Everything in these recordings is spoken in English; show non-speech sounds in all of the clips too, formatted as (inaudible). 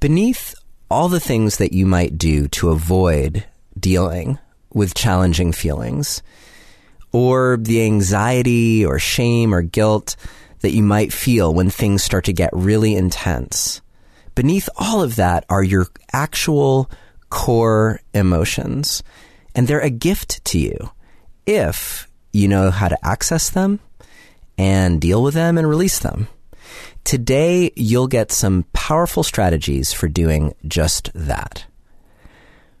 beneath all the things that you might do to avoid dealing with challenging feelings, or the anxiety or shame or guilt that you might feel when things start to get really intense. Beneath all of that are your actual core emotions, and they're a gift to you if you know how to access them and deal with them and release them. Today, you'll get some powerful strategies for doing just that.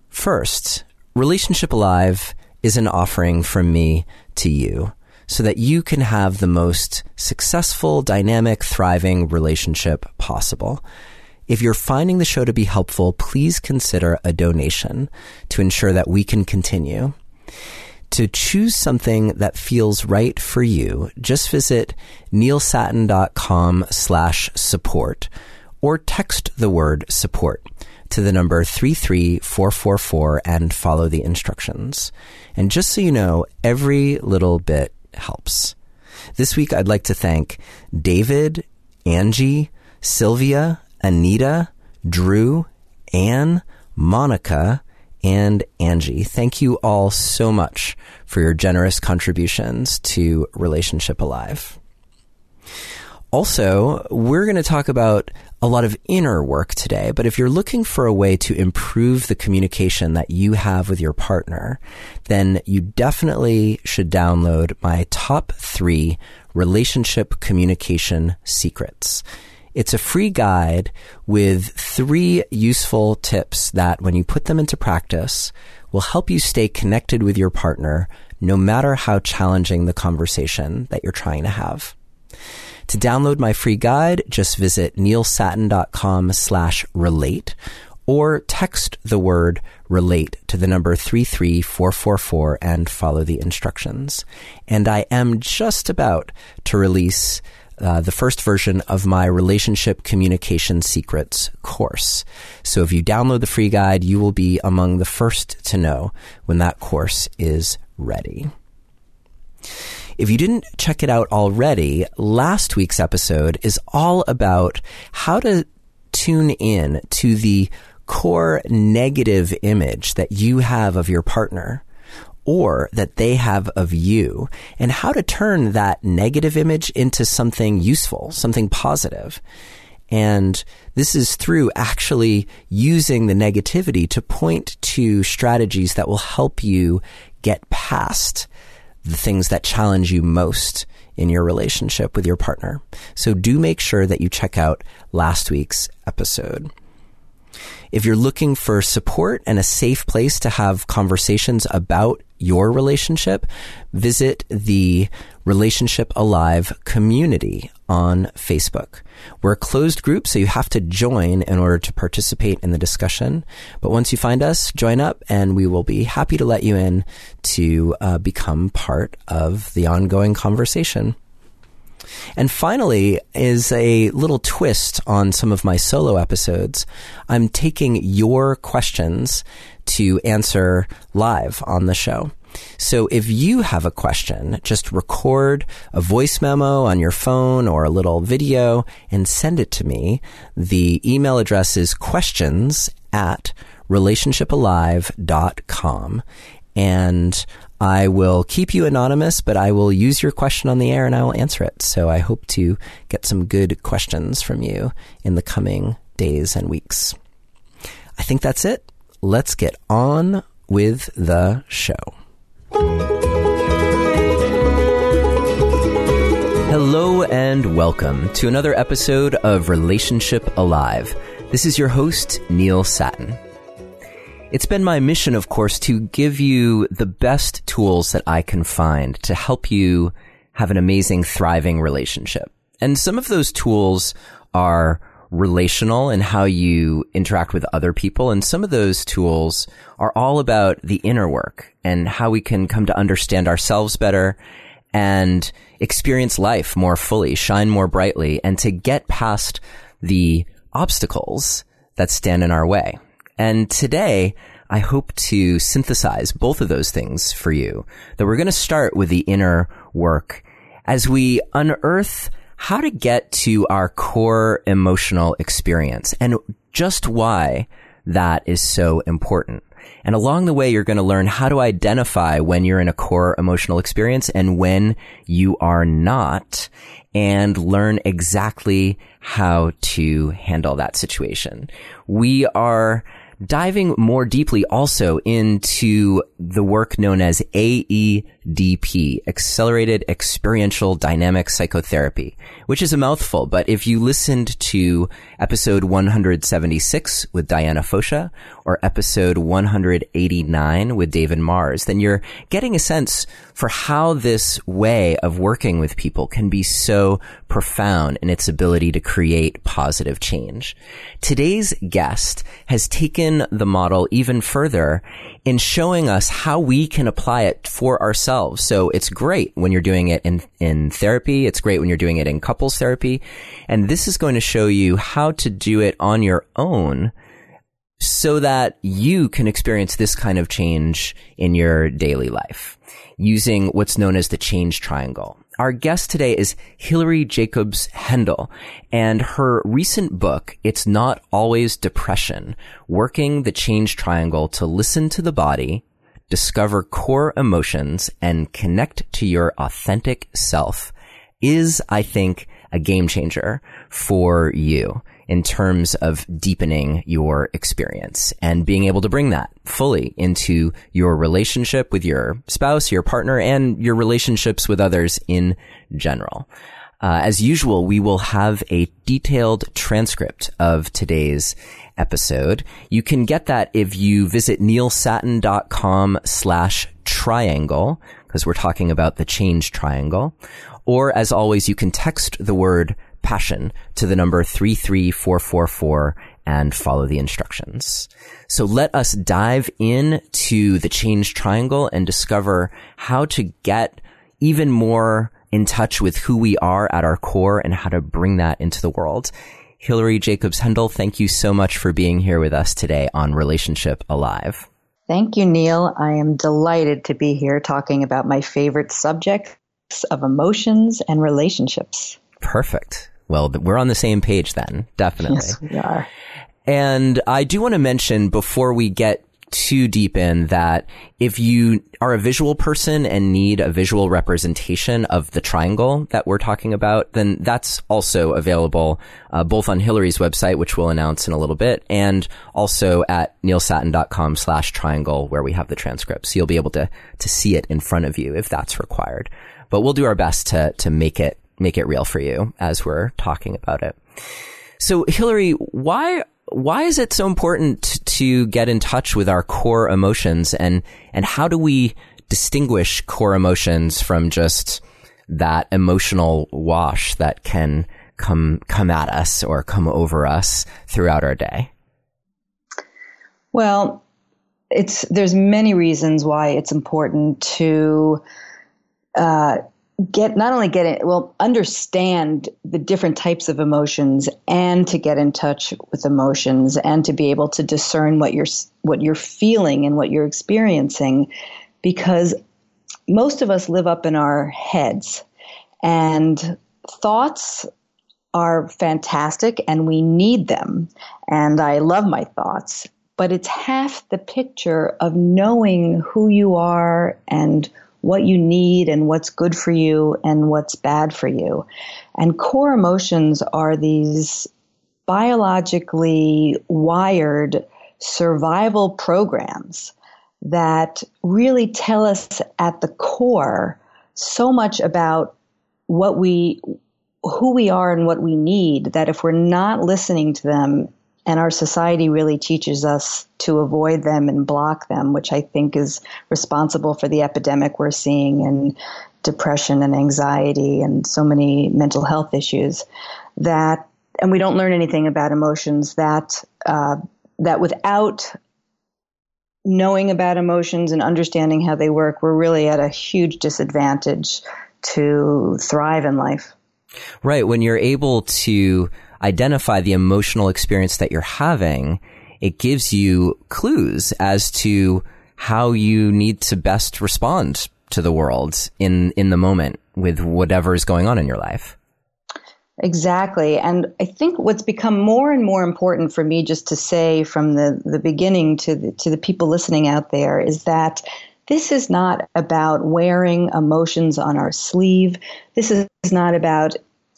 First, Relationship Alive is an offering from me to you so that you can have the most successful, dynamic, thriving relationship possible. If you're finding the show to be helpful, please consider a donation to ensure that we can continue. To choose something that feels right for you, just visit neilsattin.com slash support or text the word support to the number 33444 and follow the instructions. And just so you know, every little bit helps. This week, I'd like to thank David, Angie, Sylvia, Anita, Drew, Anne, Monica, and Angie. Thank you all so much for your generous contributions to Relationship Alive. Also, we're going to talk about a lot of inner work today, but if you're looking for a way to improve the communication that you have with your partner, then you definitely should download my top three relationship communication secrets. It's a free guide with three useful tips that, when you put them into practice, will help you stay connected with your partner no matter how challenging the conversation that you're trying to have. To download my free guide, just visit neilsattin.com slash relate or text the word relate to the number 33444 and follow the instructions. And I am just about to release uh, the first version of my Relationship Communication Secrets course. So if you download the free guide, you will be among the first to know when that course is ready. If you didn't check it out already, last week's episode is all about how to tune in to the core negative image that you have of your partner or that they have of you and how to turn that negative image into something useful, something positive. And this is through actually using the negativity to point to strategies that will help you get past the things that challenge you most in your relationship with your partner. So do make sure that you check out last week's episode. If you're looking for support and a safe place to have conversations about your relationship, visit the Relationship Alive community on Facebook. We're a closed group, so you have to join in order to participate in the discussion. But once you find us, join up and we will be happy to let you in to uh, become part of the ongoing conversation. And finally, is a little twist on some of my solo episodes. I'm taking your questions to answer live on the show. So if you have a question, just record a voice memo on your phone or a little video and send it to me. The email address is questions at relationshipalive.com. And I will keep you anonymous, but I will use your question on the air and I will answer it. So I hope to get some good questions from you in the coming days and weeks. I think that's it. Let's get on with the show. Hello and welcome to another episode of Relationship Alive. This is your host, Neil Sattin. It's been my mission, of course, to give you the best tools that I can find to help you have an amazing, thriving relationship. And some of those tools are relational and how you interact with other people. And some of those tools are all about the inner work and how we can come to understand ourselves better and experience life more fully, shine more brightly, and to get past the obstacles that stand in our way. And today, I hope to synthesize both of those things for you. That we're going to start with the inner work as we unearth how to get to our core emotional experience and just why that is so important. And along the way, you're going to learn how to identify when you're in a core emotional experience and when you are not and learn exactly how to handle that situation. We are diving more deeply also into the work known as AEDP, Accelerated Experiential Dynamic Psychotherapy, which is a mouthful, but if you listened to episode 176 with Diana Fosha or episode 189 with David Mars, then you're getting a sense for how this way of working with people can be so profound in its ability to create positive change. Today's guest has taken the model even further in showing us how we can apply it for ourselves. So it's great when you're doing it in, in therapy. It's great when you're doing it in couples therapy. And this is going to show you how to do it on your own so that you can experience this kind of change in your daily life using what's known as the change triangle. Our guest today is Hilary Jacobs Hendel and her recent book, It's Not Always Depression, Working the Change Triangle to Listen to the Body, Discover Core Emotions, and Connect to Your Authentic Self is, I think, a game changer for you in terms of deepening your experience and being able to bring that fully into your relationship with your spouse, your partner, and your relationships with others in general. Uh, as usual, we will have a detailed transcript of today's episode. You can get that if you visit neilsattin.com slash triangle, because we're talking about the change triangle. Or as always, you can text the word passion to the number 33444 and follow the instructions. So let us dive in to the change triangle and discover how to get even more in touch with who we are at our core and how to bring that into the world. Hilary Jacobs Hendel, thank you so much for being here with us today on Relationship Alive. Thank you, Neil. I am delighted to be here talking about my favorite subjects of emotions and relationships. Perfect. Well, we're on the same page then, definitely. Yes, we are. And I do want to mention before we get too deep in that if you are a visual person and need a visual representation of the triangle that we're talking about, then that's also available uh, both on Hilary's website, which we'll announce in a little bit, and also at neilsattin.com slash triangle where we have the transcripts. So you'll be able to, to see it in front of you if that's required. But we'll do our best to, to make it make it real for you as we're talking about it. So, Hillary, why why is it so important to get in touch with our core emotions and and how do we distinguish core emotions from just that emotional wash that can come come at us or come over us throughout our day? Well, it's there's many reasons why it's important to uh, get not only get it well understand the different types of emotions and to get in touch with emotions and to be able to discern what you're what you're feeling and what you're experiencing because most of us live up in our heads and thoughts are fantastic and we need them. And I love my thoughts but it's half the picture of knowing who you are and what you need and what's good for you and what's bad for you. And core emotions are these biologically wired survival programs that really tell us at the core so much about what we who we are and what we need that if we're not listening to them and our society really teaches us to avoid them and block them, which I think is responsible for the epidemic we're seeing in depression and anxiety and so many mental health issues. That, and we don't learn anything about emotions that, uh, that without knowing about emotions and understanding how they work, we're really at a huge disadvantage to thrive in life. Right. When you're able to identify the emotional experience that you're having, it gives you clues as to how you need to best respond to the world in, in the moment with whatever is going on in your life. Exactly. And I think what's become more and more important for me just to say from the, the beginning to the, to the people listening out there is that this is not about wearing emotions on our sleeve. This is not about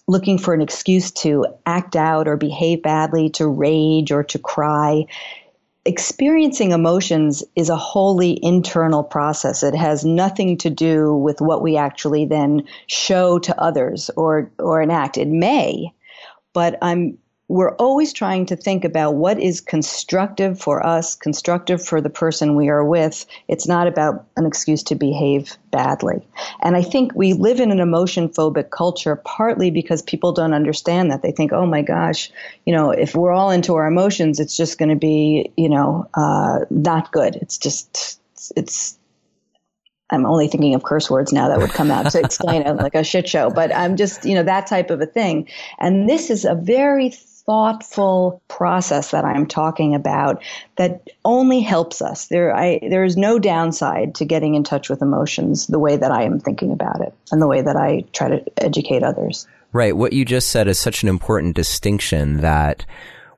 looking for an excuse to act out or behave badly, to rage or to cry experiencing emotions is a wholly internal process. It has nothing to do with what we actually then show to others or, or enact. It may, but I'm we're always trying to think about what is constructive for us, constructive for the person we are with. It's not about an excuse to behave badly. And I think we live in an emotion phobic culture partly because people don't understand that. They think, oh my gosh, you know, if we're all into our emotions, it's just going to be, you know, uh, not good. It's just, it's, I'm only thinking of curse words now that would come out to explain it like a shit show, but I'm just, you know, that type of a thing. And this is a very thoughtful process that I'm talking about that only helps us. There, I, there is no downside to getting in touch with emotions the way that I am thinking about it and the way that I try to educate others. Right. What you just said is such an important distinction that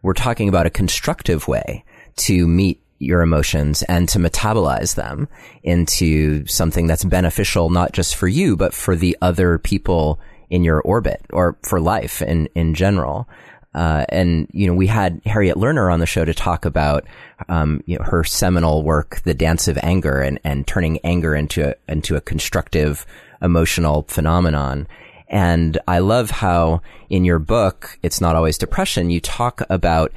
we're talking about a constructive way to meet your emotions and to metabolize them into something that's beneficial, not just for you, but for the other people in your orbit or for life in, in general. Uh, and you know, we had Harriet Lerner on the show to talk about um, you know, her seminal work, "The Dance of Anger," and and turning anger into a, into a constructive emotional phenomenon. And I love how in your book, "It's Not Always Depression," you talk about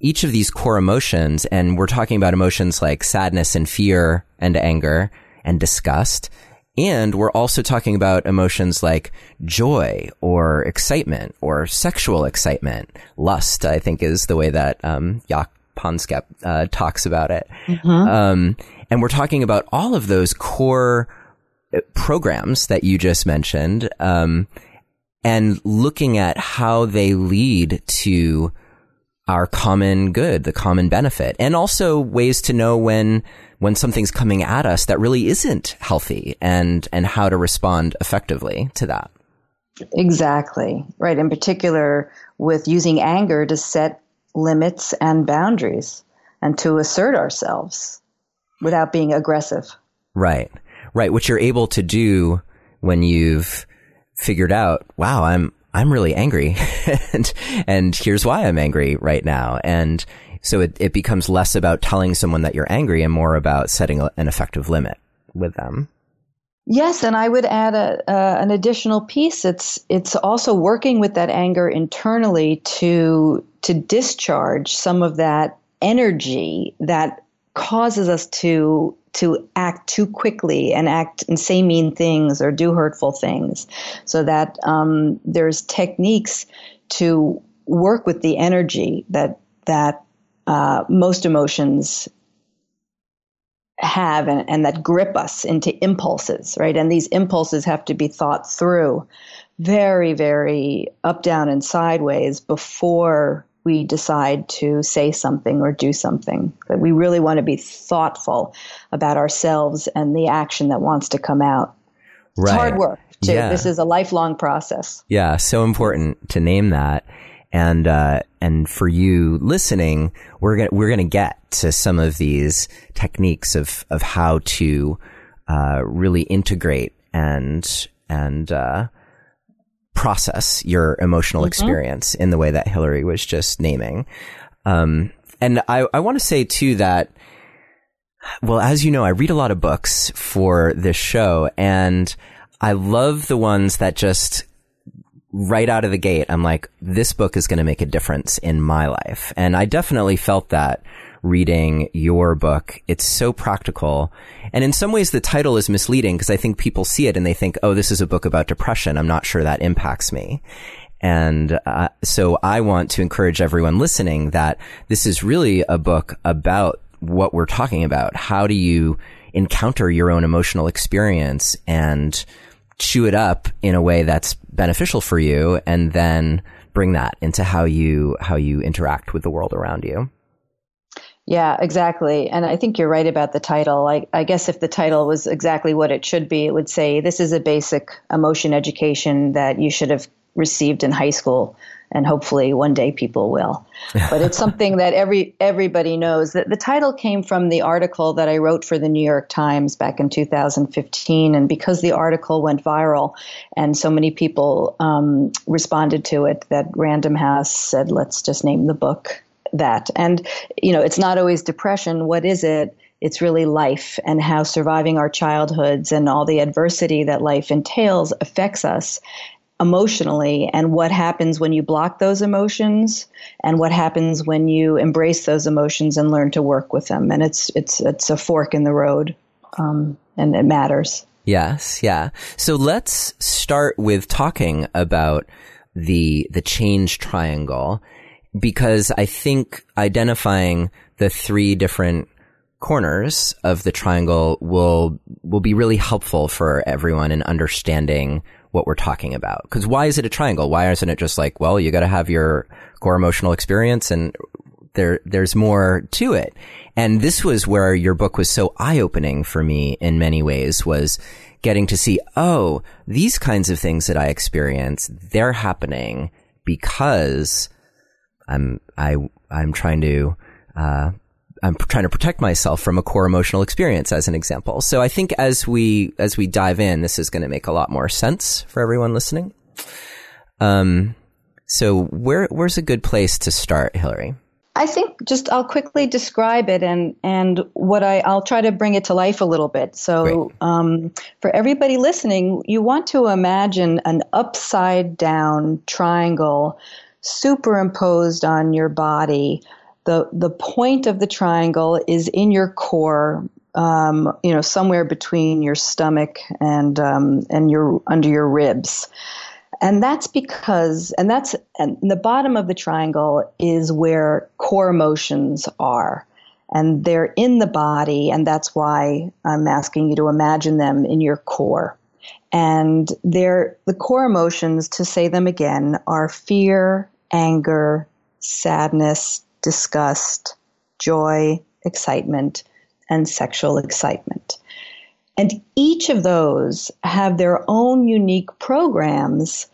each of these core emotions, and we're talking about emotions like sadness and fear and anger and disgust. And we're also talking about emotions like joy or excitement or sexual excitement. Lust, I think, is the way that um, Jaak Panksepp uh, talks about it. Mm-hmm. Um, and we're talking about all of those core uh, programs that you just mentioned um, and looking at how they lead to our common good, the common benefit, and also ways to know when when something's coming at us that really isn't healthy and and how to respond effectively to that. Exactly. Right, in particular with using anger to set limits and boundaries and to assert ourselves without being aggressive. Right. Right, which you're able to do when you've figured out, wow, I'm I'm really angry (laughs) and and here's why I'm angry right now and so it, it becomes less about telling someone that you're angry and more about setting an effective limit with them. Yes, and I would add a, uh, an additional piece. It's it's also working with that anger internally to to discharge some of that energy that causes us to to act too quickly and act and say mean things or do hurtful things. So that um, there's techniques to work with the energy that that uh, most emotions have and, and that grip us into impulses, right? And these impulses have to be thought through very, very up, down, and sideways before we decide to say something or do something. That we really want to be thoughtful about ourselves and the action that wants to come out. Right. It's hard work. Too. Yeah. This is a lifelong process. Yeah, so important to name that and uh, and for you listening, we're gonna we're gonna get to some of these techniques of of how to uh, really integrate and and uh, process your emotional mm-hmm. experience in the way that Hilary was just naming. Um, and I I want to say too that. Well, as you know, I read a lot of books for this show and I love the ones that just right out of the gate, I'm like, this book is going to make a difference in my life. And I definitely felt that reading your book. It's so practical. And in some ways, the title is misleading because I think people see it and they think, oh, this is a book about depression. I'm not sure that impacts me. And uh, so I want to encourage everyone listening that this is really a book about what we're talking about. How do you encounter your own emotional experience and chew it up in a way that's beneficial for you and then bring that into how you how you interact with the world around you. Yeah, exactly. And I think you're right about the title. I, I, guess if the title was exactly what it should be, it would say this is a basic emotion education that you should have received in high school and hopefully one day people will. (laughs) But it's something that every everybody knows. That the title came from the article that I wrote for the New York Times back in 2015, and because the article went viral and so many people um, responded to it, that Random House said, "Let's just name the book that." And you know, it's not always depression. What is it? It's really life and how surviving our childhoods and all the adversity that life entails affects us emotionally and what happens when you block those emotions and what happens when you embrace those emotions and learn to work with them and it's it's it's a fork in the road um, and it matters yes yeah so let's start with talking about the the change triangle because i think identifying the three different corners of the triangle will will be really helpful for everyone in understanding what we're talking about. Because why is it a triangle? Why isn't it just like, well, you got to have your core emotional experience and there, there's more to it. And this was where your book was so eye opening for me in many ways was getting to see, oh, these kinds of things that I experience, they're happening because I'm, I, I'm trying to, uh, I'm trying to protect myself from a core emotional experience as an example. So I think as we as we dive in, this is going to make a lot more sense for everyone listening. Um, so where where's a good place to start, Hilary? I think just I'll quickly describe it and and what I I'll try to bring it to life a little bit. So um, for everybody listening, you want to imagine an upside down triangle superimposed on your body the the point of the triangle is in your core um, you know somewhere between your stomach and um, and your under your ribs. And that's because and that's and the bottom of the triangle is where core emotions are. And they're in the body and that's why i'm asking you to imagine them in your core. And they're the core emotions to say them again are fear anger sadness disgust, joy, excitement, and sexual excitement. And each of those have their own unique programs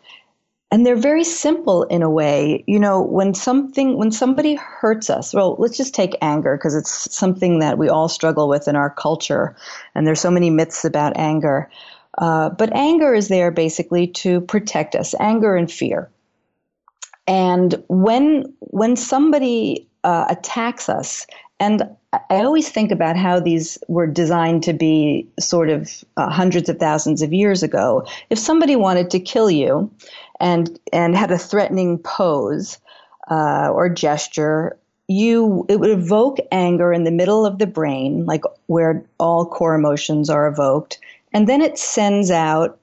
and they're very simple in a way. You know, when something when somebody hurts us, well, let's just take anger because it's something that we all struggle with in our culture and there's so many myths about anger. Uh, but anger is there basically to protect us, anger and fear. And when when somebody uh, attacks us, and I always think about how these were designed to be sort of uh, hundreds of thousands of years ago. If somebody wanted to kill you, and and had a threatening pose uh, or gesture, you it would evoke anger in the middle of the brain, like where all core emotions are evoked, and then it sends out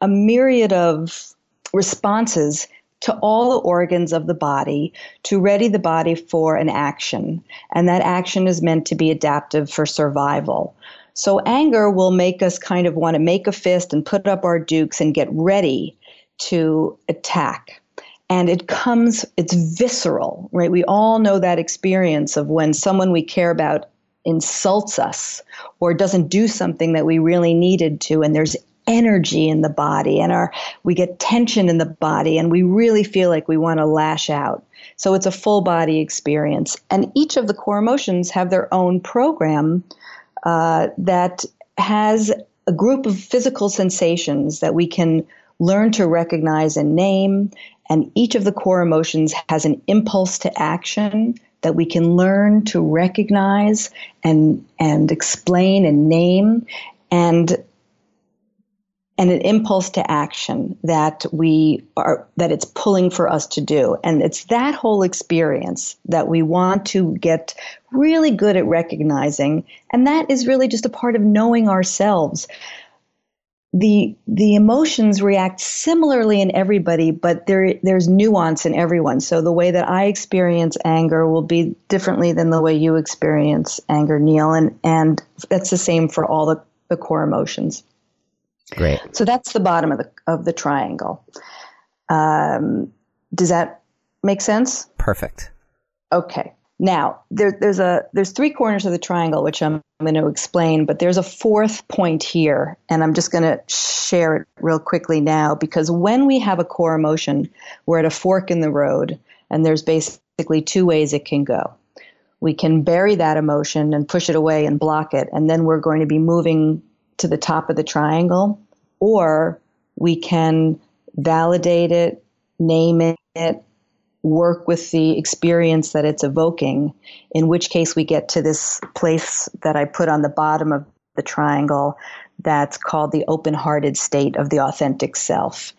a myriad of responses to all the organs of the body to ready the body for an action. And that action is meant to be adaptive for survival. So anger will make us kind of want to make a fist and put up our dukes and get ready to attack. And it comes, it's visceral, right? We all know that experience of when someone we care about insults us or doesn't do something that we really needed to, and there's energy in the body and our we get tension in the body and we really feel like we want to lash out. So it's a full body experience. And each of the core emotions have their own program uh, that has a group of physical sensations that we can learn to recognize and name. And each of the core emotions has an impulse to action that we can learn to recognize and and explain and name. And and an impulse to action that we are that it's pulling for us to do. And it's that whole experience that we want to get really good at recognizing. And that is really just a part of knowing ourselves. The the emotions react similarly in everybody but there there's nuance in everyone. So the way that i experience anger will be differently than the way you experience anger neil. And and that's the same for all the, the core emotions Great. So that's the bottom of the of the triangle. Um, does that make sense? Perfect. Okay. Now, there, there's a there's three corners of the triangle, which I'm going to explain, but there's a fourth point here, and I'm just going to share it real quickly now because when we have a core emotion, we're at a fork in the road, and there's basically two ways it can go. We can bury that emotion and push it away and block it, and then we're going to be moving to the top of the triangle, or we can validate it, name it, work with the experience that it's evoking, in which case we get to this place that I put on the bottom of the triangle that's called the open hearted state of the authentic self.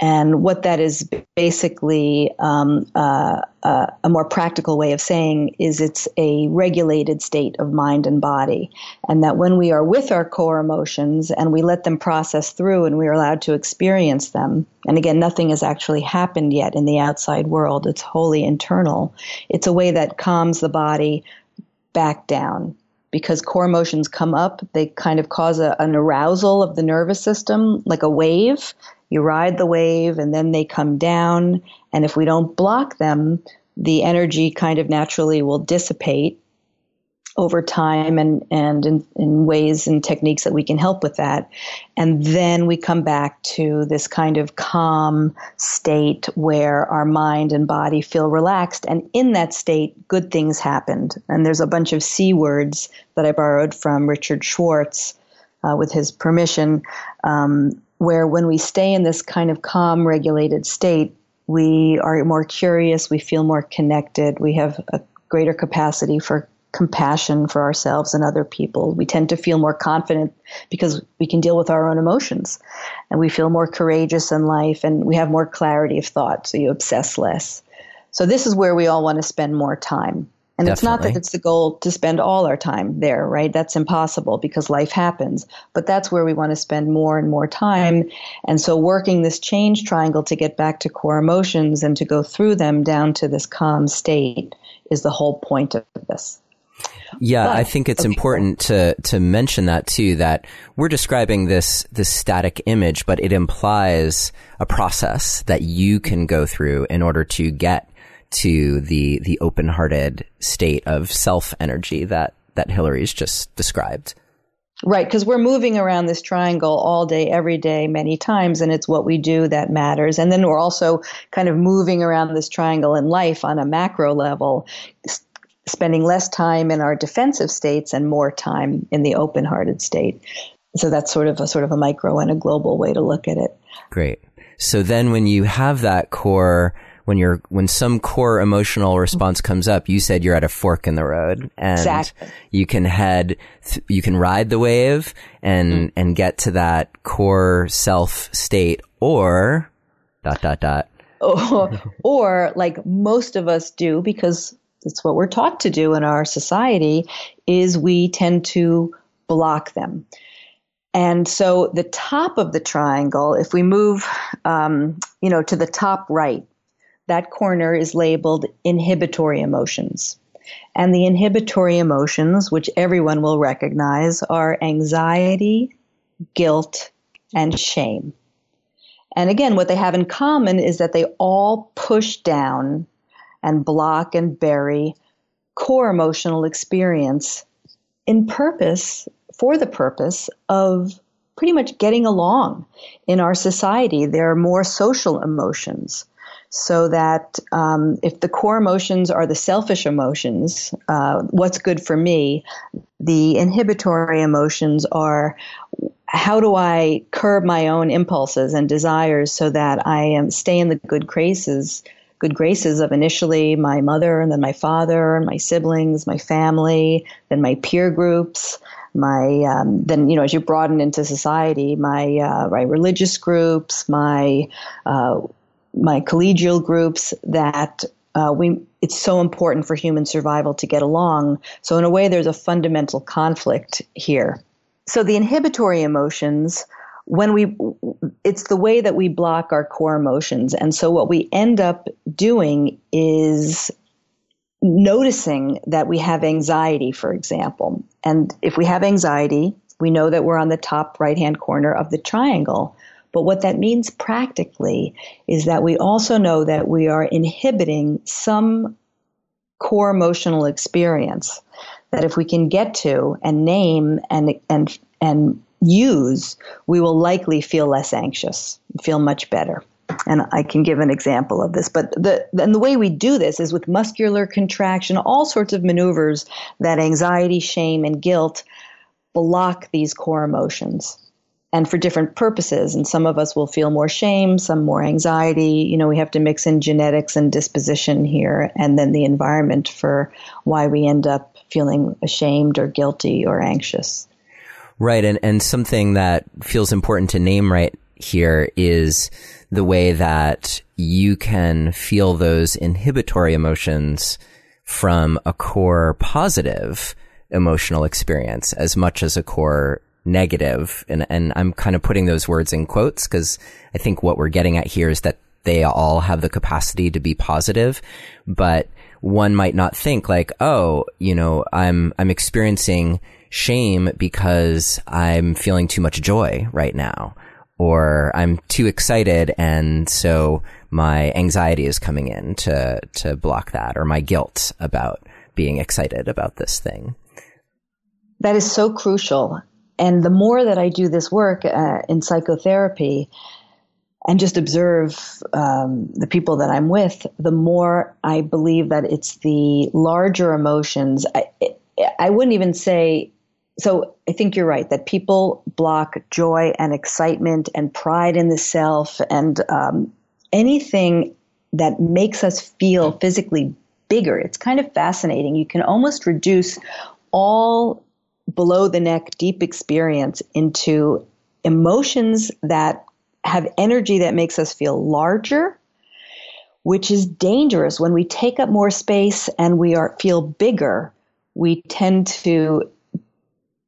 And what that is basically um, uh, uh, a more practical way of saying is it's a regulated state of mind and body. And that when we are with our core emotions and we let them process through and we're allowed to experience them, and again, nothing has actually happened yet in the outside world, it's wholly internal. It's a way that calms the body back down because core emotions come up, they kind of cause a, an arousal of the nervous system, like a wave, you ride the wave and then they come down. And if we don't block them, the energy kind of naturally will dissipate over time and, and in, in, ways and techniques that we can help with that. And then we come back to this kind of calm state where our mind and body feel relaxed. And in that state, good things happened. And there's a bunch of C words that I borrowed from Richard Schwartz uh, with his permission. Um, where when we stay in this kind of calm, regulated state, we are more curious, we feel more connected, we have a greater capacity for compassion for ourselves and other people. We tend to feel more confident because we can deal with our own emotions and we feel more courageous in life and we have more clarity of thought, so you obsess less. So, this is where we all want to spend more time. And Definitely. it's not that it's the goal to spend all our time there, right? That's impossible because life happens. But that's where we want to spend more and more time. And so working this change triangle to get back to core emotions and to go through them down to this calm state is the whole point of this. Yeah, but, I think it's okay. important to to mention that too. That we're describing this this static image, but it implies a process that you can go through in order to get to the the open hearted state of self energy that that Hilary's just described. Right, because we're moving around this triangle all day, every day, many times, and it's what we do that matters. And then we're also kind of moving around this triangle in life on a macro level, s- spending less time in our defensive states and more time in the open-hearted state. So that's sort of a sort of a micro and a global way to look at it. Great. So then when you have that core when you're when some core emotional response comes up, you said you're at a fork in the road, and exactly. you can head, th- you can ride the wave and mm. and get to that core self state, or dot dot dot, or, or like most of us do, because it's what we're taught to do in our society, is we tend to block them. And so the top of the triangle, if we move, um, you know, to the top right, that corner is labeled inhibitory emotions. And the inhibitory emotions, which everyone will recognize, are anxiety, guilt, and shame. And again, what they have in common is that they all push down and block and bury core emotional experience in purpose, for the purpose of pretty much getting along in our society. There are more social emotions so that um, if the core emotions are the selfish emotions, uh, what's good for me, the inhibitory emotions are how do I curb my own impulses and desires so that I am stay in the good graces good graces of initially my mother and then my father and my siblings, my family, then my peer groups, my um, then you know as you broaden into society, my uh, my religious groups, my uh, my collegial groups that uh, we it's so important for human survival to get along. So in a way, there's a fundamental conflict here. So the inhibitory emotions, when we, it's the way that we block our core emotions, and so what we end up doing is noticing that we have anxiety, for example. And if we have anxiety, we know that we're on the top right hand corner of the triangle. But what that means practically is that we also know that we are inhibiting some core emotional experience that if we can get to and name and and and use, we will likely feel less anxious, feel much better. And I can give an example of this, but the and the way we do this is with muscular contraction, all sorts of maneuvers that anxiety, shame, and guilt block these core emotions and for different purposes. And some of us will feel more shame, some more anxiety. You know, we have to mix in genetics and disposition here, and then the environment for why we end up feeling ashamed or guilty or anxious. Right. And, and something that feels important to name right here is the way that you can feel those inhibitory emotions from a core positive emotional experience as much as a core negative. And, and I'm kind of putting those words in quotes because I think what we're getting at here is that they all have the capacity to be positive, but one might not think like, oh, you know, I'm, I'm experiencing shame because I'm feeling too much joy right now, or I'm too excited. And so my anxiety is coming in to, to block that or my guilt about being excited about this thing. That is so crucial. And the more that I do this work uh, in psychotherapy and just observe um, the people that I'm with, the more I believe that it's the larger emotions. I, I wouldn't even say so I think you're right that people block joy and excitement and pride in the self and um, anything that makes us feel physically bigger. It's kind of fascinating. You can almost reduce all below the neck deep experience into emotions that have energy that makes us feel larger which is dangerous. When we take up more space and we are feel bigger we tend to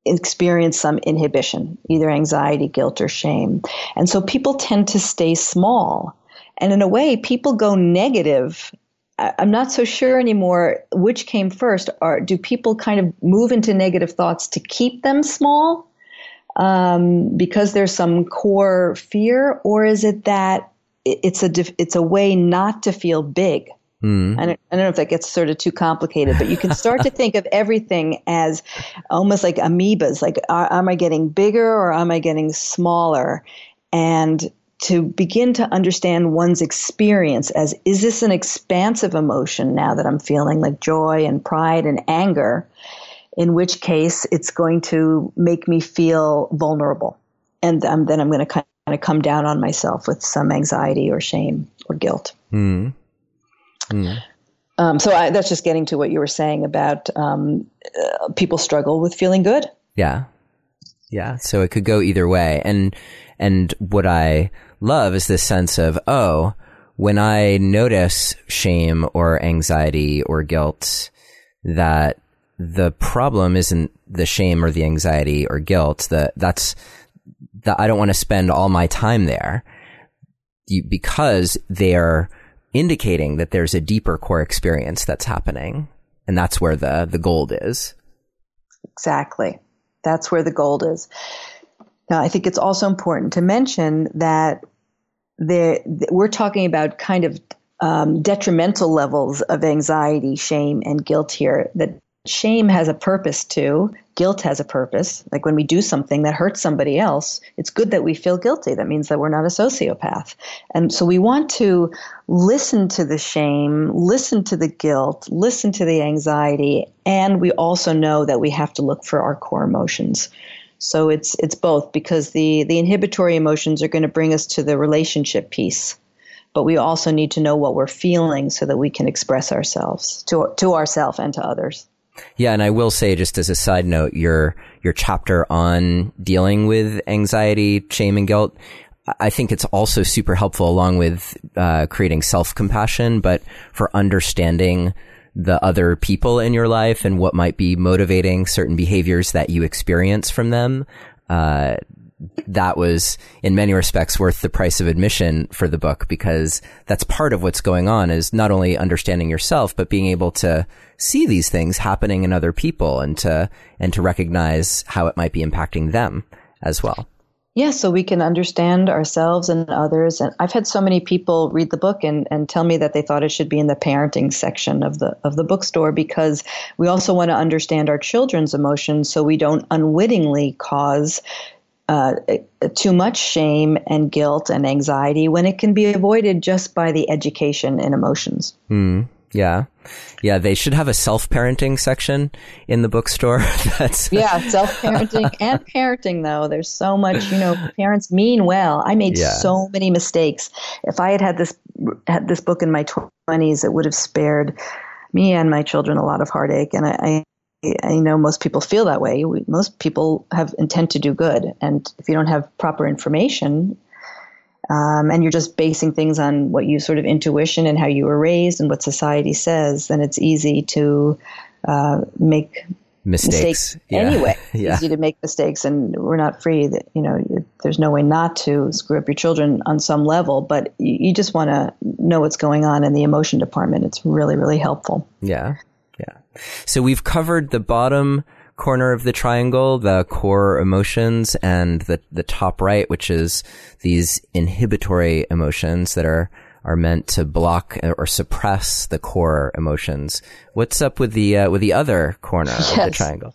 experience some inhibition either anxiety guilt or shame. And so people tend to stay small. And in a way people go negative I'm not so sure anymore which came first. Or do people kind of move into negative thoughts to keep them small um, because there's some core fear, or is it that it's a it's a way not to feel big? Mm. I, don't, I don't know if that gets sort of too complicated, but you can start to think of everything as almost like amoebas. Like, are, am I getting bigger or am I getting smaller? And to begin to understand one's experience as is this an expansive emotion now that I'm feeling like joy and pride and anger, in which case it's going to make me feel vulnerable. And um, then I'm going to kind of come down on myself with some anxiety or shame or guilt. Mm. Mm. Um, so I, that's just getting to what you were saying about um, uh, people struggle with feeling good. Yeah. Yeah. So it could go either way. And, and what I love is this sense of, oh, when I notice shame or anxiety or guilt, that the problem isn't the shame or the anxiety or guilt. That that's that I don't want to spend all my time there you, because they're indicating that there's a deeper core experience that's happening, and that's where the the gold is. Exactly, that's where the gold is. Now, I think it's also important to mention that we're talking about kind of um, detrimental levels of anxiety, shame, and guilt here. That shame has a purpose too. Guilt has a purpose. Like when we do something that hurts somebody else, it's good that we feel guilty. That means that we're not a sociopath. And so we want to listen to the shame, listen to the guilt, listen to the anxiety, and we also know that we have to look for our core emotions. So it's it's both because the the inhibitory emotions are going to bring us to the relationship piece, but we also need to know what we're feeling so that we can express ourselves to to ourselves and to others. Yeah, and I will say just as a side note, your your chapter on dealing with anxiety, shame, and guilt. I think it's also super helpful along with uh, creating self compassion, but for understanding the other people in your life and what might be motivating certain behaviors that you experience from them. Uh, that was in many respects worth the price of admission for the book because that's part of what's going on is not only understanding yourself but being able to see these things happening in other people and to and to recognize how it might be impacting them as well. Yeah, so we can understand ourselves and others. And I've had so many people read the book and, and tell me that they thought it should be in the parenting section of the of the bookstore because we also want to understand our children's emotions so we don't unwittingly cause uh, too much shame and guilt and anxiety when it can be avoided just by the education in emotions. Mm. Yeah. Yeah, they should have a self-parenting section in the bookstore. (laughs) That's Yeah, self-parenting (laughs) and parenting though. There's so much, you know, parents mean well. I made yeah. so many mistakes. If I had had this had this book in my 20s, it would have spared me and my children a lot of heartache and I, I I know most people feel that way. We, most people have intent to do good, and if you don't have proper information, um, and you're just basing things on what you sort of intuition and how you were raised and what society says, then it's easy to uh, make mistakes, mistakes yeah. anyway. (laughs) yeah. Easy to make mistakes, and we're not free. That you know, there's no way not to screw up your children on some level, but you, you just want to know what's going on in the emotion department. It's really, really helpful. Yeah, yeah. So we've covered the bottom corner of the triangle, the core emotions, and the, the top right, which is these inhibitory emotions that are, are meant to block or suppress the core emotions. What's up with the, uh, with the other corner yes. of the triangle?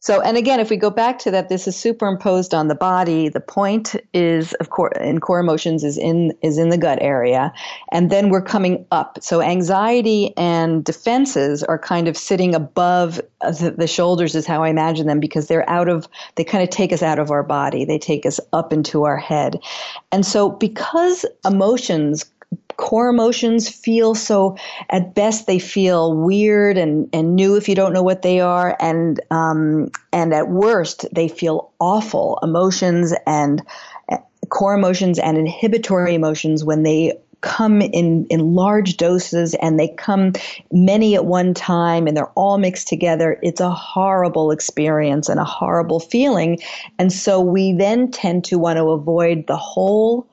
So, and again, if we go back to that, this is superimposed on the body. The point is, of course, in core emotions is in is in the gut area, and then we're coming up. So, anxiety and defenses are kind of sitting above uh, the, the shoulders, is how I imagine them, because they're out of. They kind of take us out of our body. They take us up into our head, and so because emotions core emotions feel so at best they feel weird and, and new if you don't know what they are. And um, and at worst they feel awful. Emotions and uh, core emotions and inhibitory emotions when they come in in large doses and they come many at one time and they're all mixed together it's a horrible experience and a horrible feeling. And so we then tend to want to avoid the whole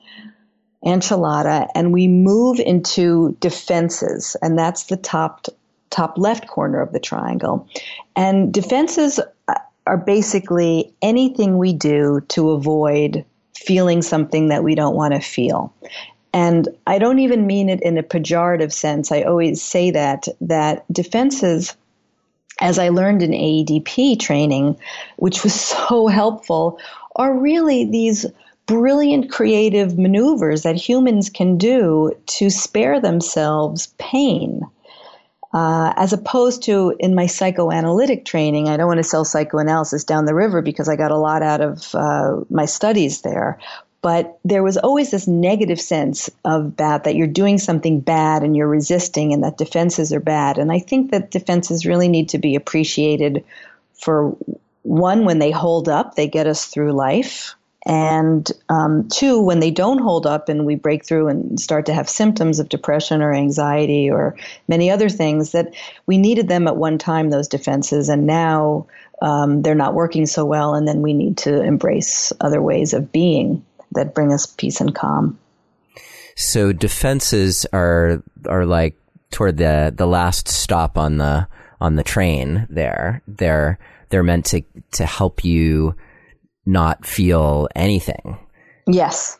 enchilada and we move into defenses and that's the top top left corner of the triangle. And defenses uh, are basically anything we do to avoid feeling something that we don't want to feel. And i don't even mean it in a pejorative sense. I always say that that defenses as i learned in aedp training which was (laughs) so helpful are really these brilliant creative maneuvers that humans can do to spare themselves pain. Uh, as opposed to in my psychoanalytic training, I don't want to sell psychoanalysis down the river because I got a lot out of uh, my studies there. But there was always this negative sense of that, that you're doing something bad and you're resisting and that defenses are bad. And I think that defenses really need to be appreciated for one, when they hold up, they get us through life. And um, two, when they don't hold up and we break through and start to have symptoms of depression or anxiety or many other things, that we needed them at one time, those defenses, and now um, they're not working so well, and then we need to embrace other ways of being that bring us peace and calm. So defenses are are like toward the the last stop on the on the train. There, they're they're meant to to help you not feel anything. Yes.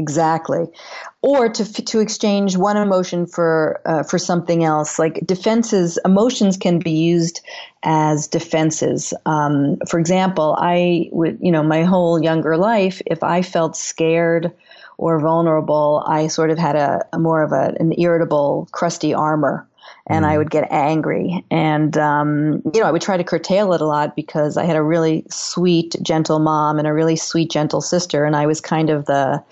Exactly, or to to exchange one emotion for uh, for something else. Like defenses, emotions can be used as defenses. Um, for example, I would, you know, my whole younger life, if I felt scared or vulnerable, I sort of had a, a more of a, an irritable, crusty armor and mm. I would get angry. And, um, you know, I would try to curtail it a lot because I had a really sweet, gentle mom and a really sweet, gentle sister. And I was kind of the,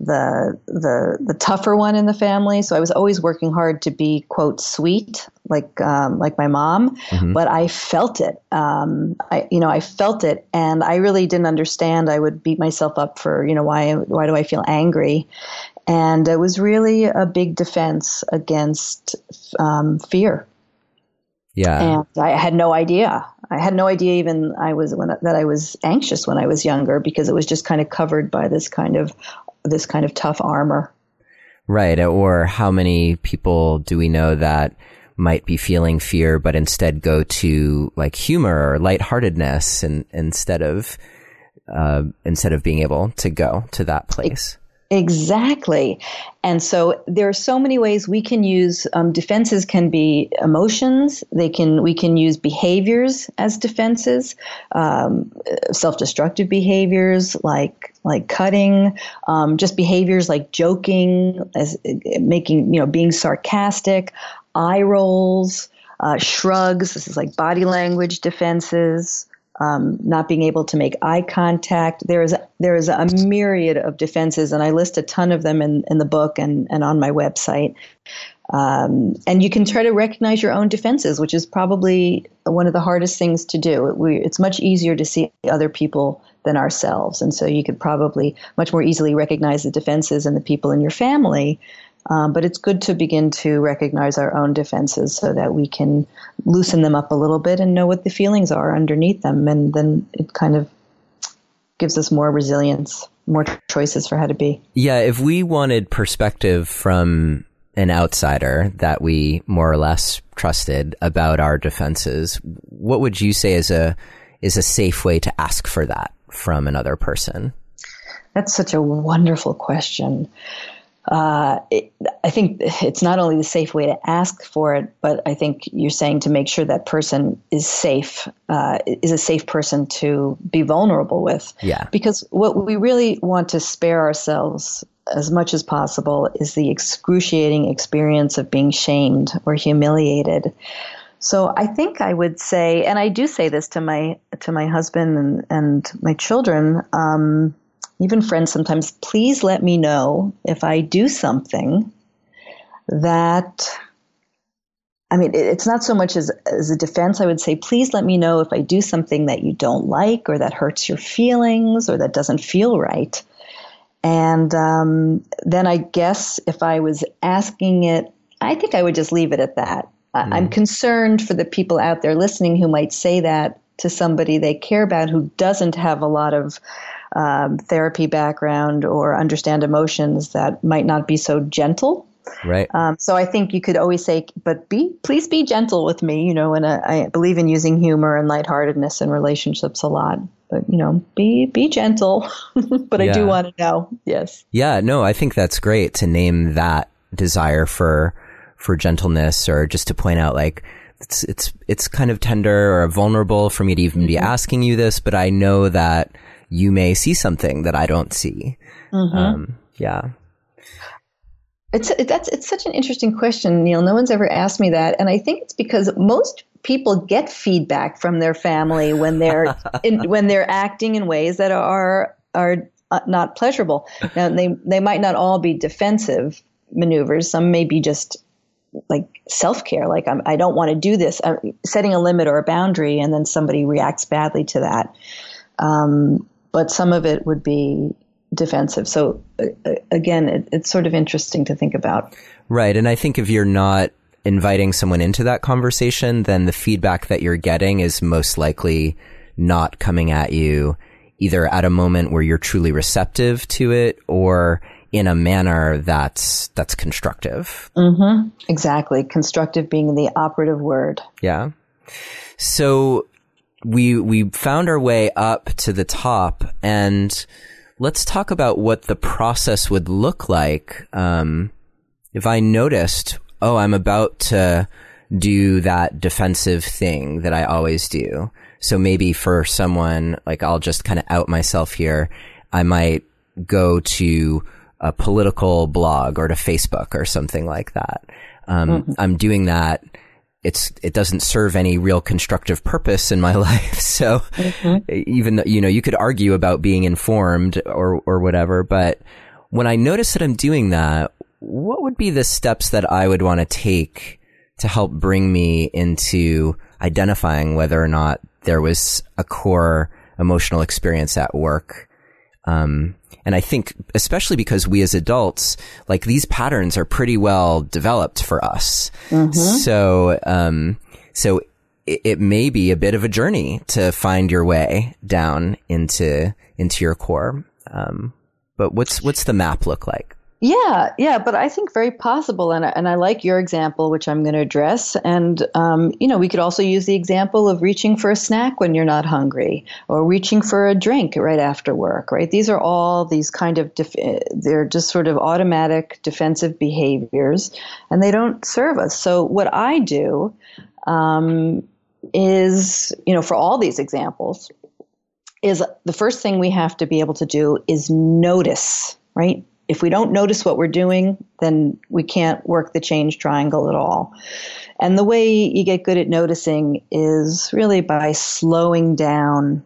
the, the, the tougher one in the family. So I was always working hard to be, quote, sweet, like, um, like my mom. Mm-hmm. But I felt it. Um, I, you know, I felt it and I really didn't understand. I would beat myself up for, you know, why, why do I feel angry? And it was really a big defense against um, fear. Yeah. And I had no idea. I had no idea even I was when that I was anxious when I was younger because it was just kind of covered by this kind of this kind of tough armor. Right. Or how many people do we know that might be feeling fear but instead go to like humor or lightheartedness and instead of uh, instead of being able to go to that place. Exactly. And so there are so many ways we can use um, defenses can be emotions. They can we can use behaviors as defenses, um, self-destructive behaviors like like cutting, um, just behaviors like joking, as making you know being sarcastic, eye rolls, uh, shrugs. This is like body language defenses um, not being able to make eye contact. There is there is a myriad of defenses, and I list a ton of them in, in the book and, and on my website. Um, and you can try to recognize your own defenses, which is probably one of the hardest things to do. We, it's much easier to see other people than ourselves, and so you could probably much more easily recognize the defenses and the people in your family um, but it's good to begin to recognize our own defenses so that we can loosen them up a little bit and know what the feelings are underneath them. And then it kind of gives us more resilience, more choices for how to be. Yeah. If we wanted perspective from an outsider that we more or less trusted about our defenses, what would you say is a, is a safe way to ask for that from another person? That's such a wonderful question uh, it, I think it's not only the safe way to ask for it, but I think you're saying to make sure that person is safe, uh, is a safe person to be vulnerable with. Yeah. Because what we really want to spare ourselves as much as possible is the excruciating experience of being shamed or humiliated. So I think I would say, and I do say this to my to my husband and, and my children. Um, even friends sometimes, please let me know if I do something that I mean, it's not so much as, as a defense. I would say, please let me know if I do something that you don't like or that hurts your feelings or that doesn't feel right. And um, then I guess if I was asking it, I think I would just leave it at that. Mm. I'm concerned for the people out there listening who might say that to somebody they care about who doesn't have a lot of um, therapy background or understand emotions that might not be so gentle. Right. Um, so I think you could always say, but be, please be gentle with me, you know, and I believe in using humor and lightheartedness in relationships a lot. But, you know, be, be gentle. (laughs) but yeah. I do want to know. Yes. Yeah. No, I think that's great to name that desire for, for gentleness or just to point out like, it's, it's, it's kind of tender or vulnerable for me to even be mm-hmm. asking you this, but I know that, you may see something that I don't see. Mm-hmm. Um, yeah. It's that's it's such an interesting question, Neil. No one's ever asked me that, and I think it's because most people get feedback from their family when they're (laughs) in, when they're acting in ways that are are uh, not pleasurable. Now they they might not all be defensive maneuvers. Some may be just like self care, like I'm, I do not want to do this, I'm setting a limit or a boundary, and then somebody reacts badly to that. Um, but some of it would be defensive. So uh, uh, again, it, it's sort of interesting to think about. Right. And I think if you're not inviting someone into that conversation, then the feedback that you're getting is most likely not coming at you either at a moment where you're truly receptive to it or in a manner that's that's constructive. Mm-hmm. Exactly, constructive being the operative word. Yeah. So we we found our way up to the top and let's talk about what the process would look like. Um, if i noticed oh i'm about to do that defensive thing that i always do. So maybe for someone like i'll just kind of out myself here. I might go to a political blog or to facebook or something like that. Um, mm-hmm. i'm doing that it's it doesn't serve any real constructive purpose in my (laughs) life. So mm-hmm. even though, you know, you could argue about being informed or or whatever, but when I notice that I'm doing that, what would be the steps that I would want to take to help bring me into identifying whether or not there was a core emotional experience at work um, and I think, especially because we as adults, like these patterns are pretty well developed for us. Mm-hmm. So, um, so it, it, may be a bit of a journey to find your way down into, into your core. Um, but what's, what's the map look like? Yeah, yeah, but I think very possible, and I, and I like your example, which I'm going to address. And um, you know, we could also use the example of reaching for a snack when you're not hungry, or reaching for a drink right after work. Right? These are all these kind of def- they're just sort of automatic defensive behaviors, and they don't serve us. So what I do um, is, you know, for all these examples, is the first thing we have to be able to do is notice. Right? If we don't notice what we're doing, then we can't work the change triangle at all. And the way you get good at noticing is really by slowing down.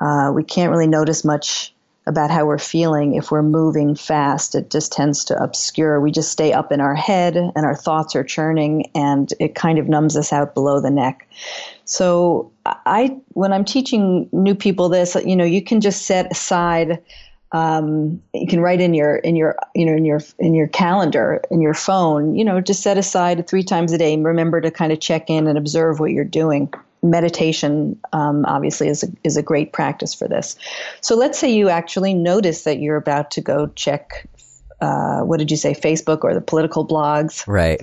Uh, we can't really notice much about how we're feeling if we're moving fast. It just tends to obscure. We just stay up in our head and our thoughts are churning and it kind of numbs us out below the neck. So I, when I'm teaching new people this, you know, you can just set aside um, you can write in your in your you know in your in your calendar in your phone you know just set aside three times a day and remember to kind of check in and observe what you're doing. Meditation um, obviously is a, is a great practice for this. So let's say you actually notice that you're about to go check uh, what did you say facebook or the political blogs? Right.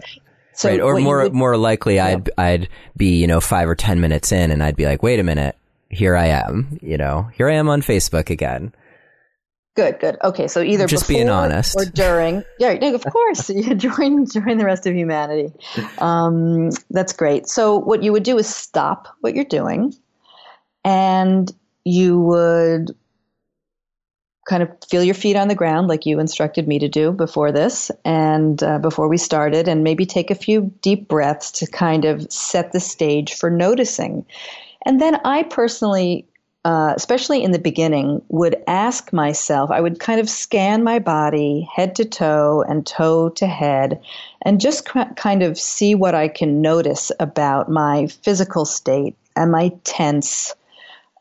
So right or more would, more likely yeah. i'd i'd be you know 5 or 10 minutes in and i'd be like wait a minute here i am you know here i am on facebook again Good, good. Okay, so either just being honest or during. Yeah, of course. (laughs) you join join the rest of humanity. Um, that's great. So what you would do is stop what you're doing, and you would kind of feel your feet on the ground like you instructed me to do before this and uh, before we started and maybe take a few deep breaths to kind of set the stage for noticing and then i personally uh, especially in the beginning, would ask myself, I would kind of scan my body head to toe and toe to head and just kind of see what I can notice about my physical state. Am I tense?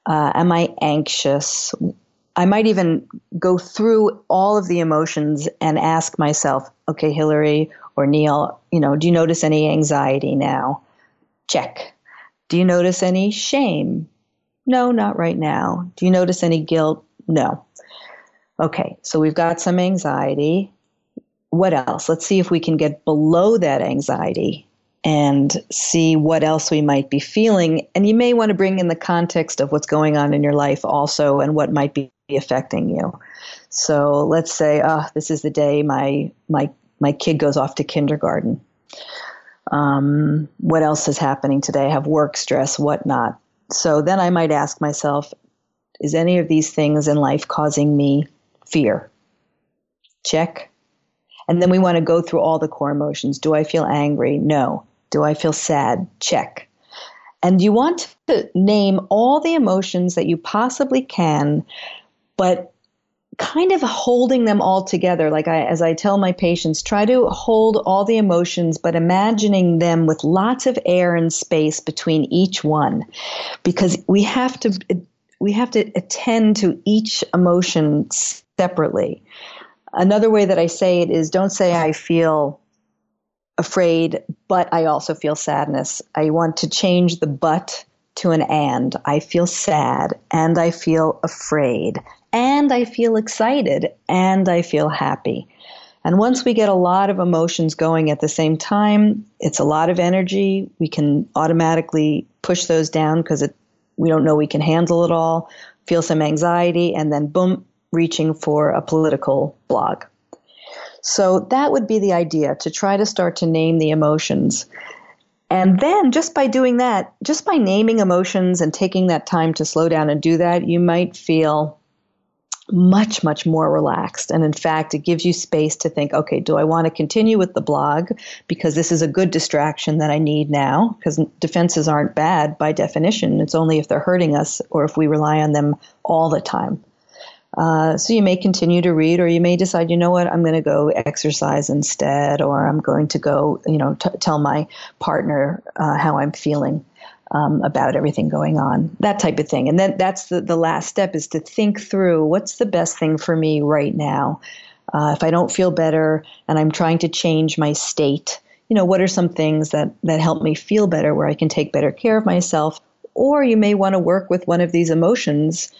Uh, am I anxious? I might even go through all of the emotions and ask myself, okay, Hilary or Neil, you know, do you notice any anxiety now? Check. Do you notice any shame? No, not right now. Do you notice any guilt? No. Okay, so we've got some anxiety. What else? Let's see if we can get below that anxiety and see what else we might be feeling. And you may want to bring in the context of what's going on in your life also and what might be affecting you. So let's say, oh, this is the day my my my kid goes off to kindergarten. Um, what else is happening today? I have work stress, whatnot. So then I might ask myself, is any of these things in life causing me fear? Check. And then we want to go through all the core emotions. Do I feel angry? No. Do I feel sad? Check. And you want to name all the emotions that you possibly can, but kind of holding them all together. Like I, as I tell my patients, try to hold all the emotions, but imagining them with lots of air and space between each one, because we have to we have to attend to each emotion separately. Another way that I say it is, don't say I feel afraid, but I also feel sadness. I want to change the but to an and. I feel sad and I feel afraid and I feel excited and I feel happy. And once we get a lot of emotions going at the same time, it's a lot of energy. We can automatically push those down because we don't know we can handle it all, feel some anxiety, and then boom, reaching for a political blog. So that would be the idea to try to start to name the emotions. And then just by doing that, just by naming emotions and taking that time to slow down and do that, you might feel much, much more relaxed. And in fact, it gives you space to think, okay, do I want to continue with the blog because this is a good distraction that I need now? Because defenses aren't bad by definition. It's only if they're hurting us or if we rely on them all the time. Uh, so you may continue to read, or you may decide, you know what, I'm going to go exercise instead, or I'm going to go, you know, t- tell my partner uh, how I'm feeling um, about everything going on, that type of thing. And then that's the, the last step is to think through what's the best thing for me right now. Uh, if I don't feel better and I'm trying to change my state, you know, what are some things that, that help me feel better where I can take better care of myself? Or you may want to work with one of these emotions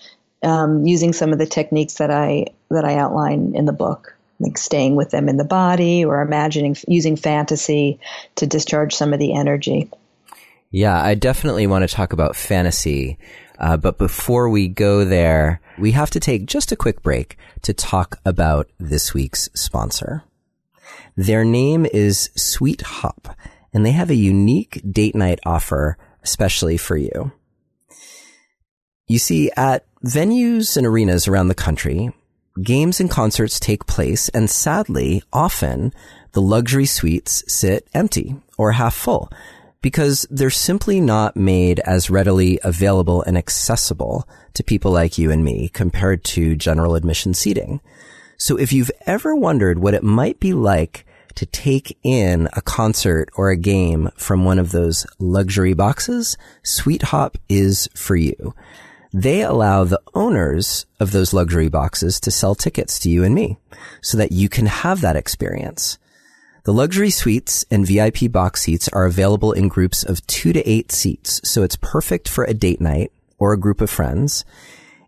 um, using some of the techniques that I that I outline in the book. like staying with them in the body or imagining using fantasy to discharge some of the energy. Yeah, I definitely want to talk about fantasy. Uh, but before we go there, we have to take just a quick break to talk about this week's sponsor. Their name is SuiteHop, and they have a unique date night offer especially for you. You see, at venues and arenas around the country, games and concerts take place, and sadly, often the luxury suites sit empty or half full because they're simply not made as readily available and accessible to people like you and me compared to general admission seating. So if you've ever wondered what it might be like to take in a concert or a game from one of those luxury boxes, SuiteHop is for you. They allow the owners of those luxury boxes to sell tickets to you and me so that you can have that experience. The luxury suites and VIP box seats are available in groups of two to eight seats, so it's perfect for a date night or a group of friends.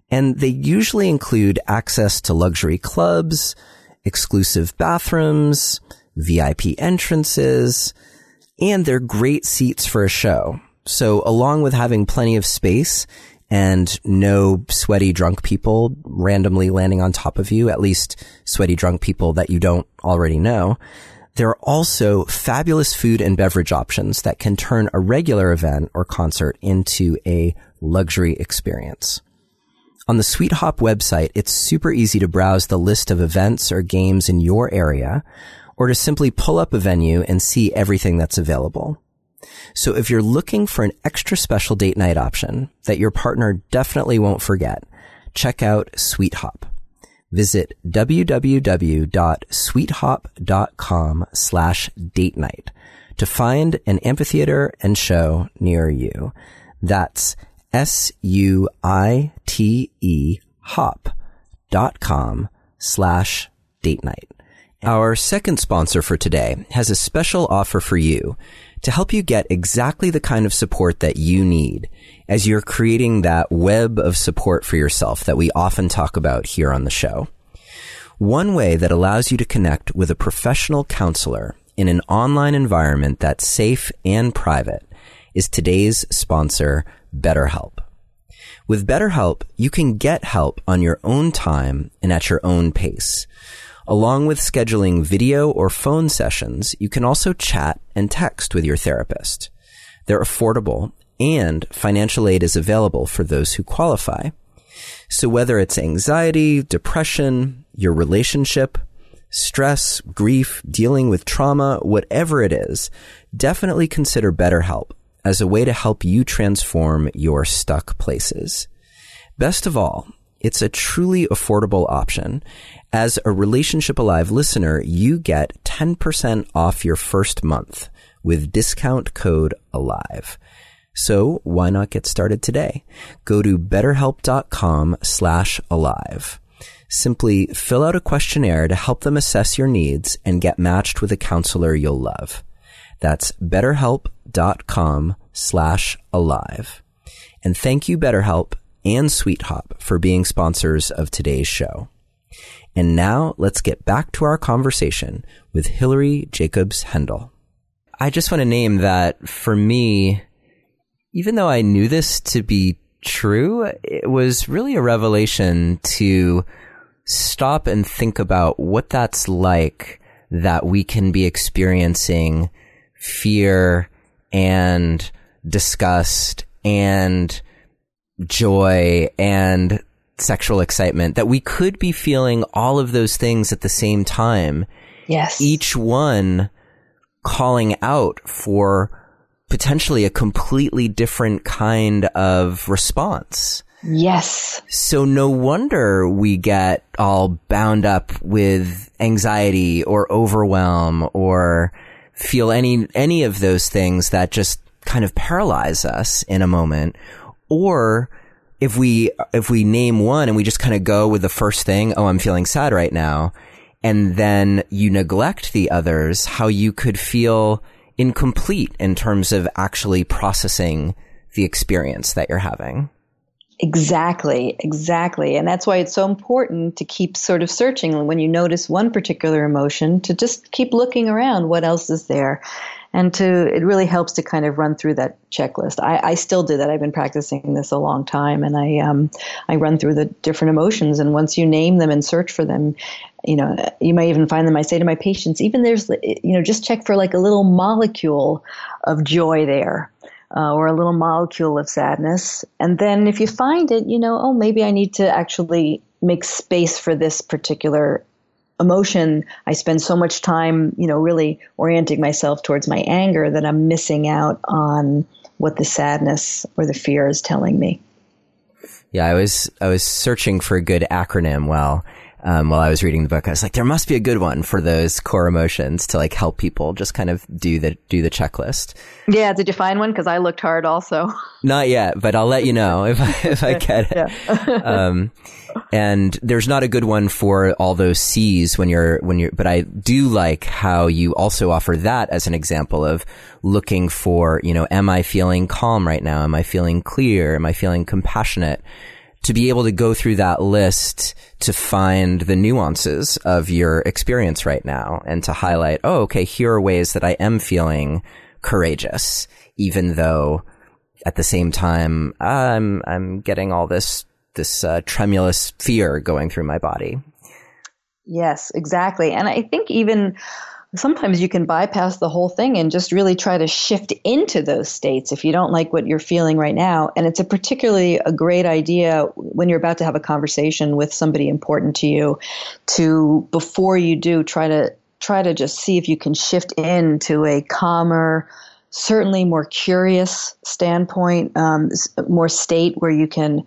And they usually include access to luxury clubs, exclusive bathrooms, VIP entrances, and they're great seats for a show. So along with having plenty of space and no sweaty drunk people randomly landing on top of you, at least sweaty drunk people that you don't already know, there are also fabulous food and beverage options that can turn a regular event or concert into a luxury experience. On the SuiteHop website, it's super easy to browse the list of events or games in your area, or to simply pull up a venue and see everything that's available. So if you're looking for an extra special date night option that your partner definitely won't forget, check out SuiteHop visit www.suitehop.com slash date night to find an amphitheater and show near you. That's S-U-I-T-E hop dot com slash date night. Our second sponsor for today has a special offer for you to help you get exactly the kind of support that you need as you're creating that web of support for yourself that we often talk about here on the show. One way that allows you to connect with a professional counselor in an online environment that's safe and private is today's sponsor, BetterHelp. With BetterHelp, you can get help on your own time and at your own pace. Along with scheduling video or phone sessions, you can also chat and text with your therapist. They're affordable and financial aid is available for those who qualify. So whether it's anxiety, depression, your relationship, stress, grief, dealing with trauma, whatever it is, definitely consider BetterHelp as a way to help you transform your stuck places. Best of all, it's a truly affordable option. As a Relationship Alive listener, you get 10% off your first month with discount code ALIVE. So why not get started today? Go to betterhelp.com slash alive. Simply fill out a questionnaire to help them assess your needs and get matched with a counselor you'll love. That's betterhelp.com slash alive. And thank you, BetterHelp and SuiteHop for being sponsors of today's show. And now let's get back to our conversation with Hilary Jacobs Hendel. I just want to name that for me, even though I knew this to be true, it was really a revelation to stop and think about what that's like that we can be experiencing fear and disgust and joy and sexual excitement, that we could be feeling all of those things at the same time. Yes. Each one calling out for potentially a completely different kind of response. Yes. So no wonder we get all bound up with anxiety or overwhelm or feel any, any of those things that just kind of paralyze us in a moment. Or if we, if we name one and we just kind of go with the first thing, oh, I'm feeling sad right now. And then you neglect the others, how you could feel incomplete in terms of actually processing the experience that you're having. Exactly, exactly. And that's why it's so important to keep sort of searching when you notice one particular emotion to just keep looking around what else is there. And to it really helps to kind of run through that checklist. I, I still do that. I've been practicing this a long time and I um, I run through the different emotions and once you name them and search for them, you know, you might even find them. I say to my patients, even there's you know, just check for like a little molecule of joy there uh, or a little molecule of sadness. And then if you find it, you know, oh, maybe I need to actually make space for this particular emotion. I spend so much time, you know, really orienting myself towards my anger that I'm missing out on what the sadness or the fear is telling me. Yeah, I was I was searching for a good acronym while um, while I was reading the book. I was like, there must be a good one for those core emotions to like help people just kind of do the do the checklist. Yeah, did you find one? Because I looked hard also. (laughs) Not yet, but I'll let you know (laughs) if I, if I get it. (laughs) um, and there's not a good one for all those C's when you're when you're. But I do like how you also offer that as an example of looking for you know, am I feeling calm right now? Am I feeling clear? Am I feeling compassionate? To be able to go through that list to find the nuances of your experience right now and to highlight, oh, okay, here are ways that I am feeling courageous, even though at the same time I'm I'm getting all this this uh, tremulous fear going through my body. Yes, exactly. And I think even sometimes you can bypass the whole thing and just really try to shift into those states if you don't like what you're feeling right now. And it's a particularly a great idea when you're about to have a conversation with somebody important to you to before you do try to try to just see if you can shift into a calmer, certainly more curious standpoint, um, more state where you can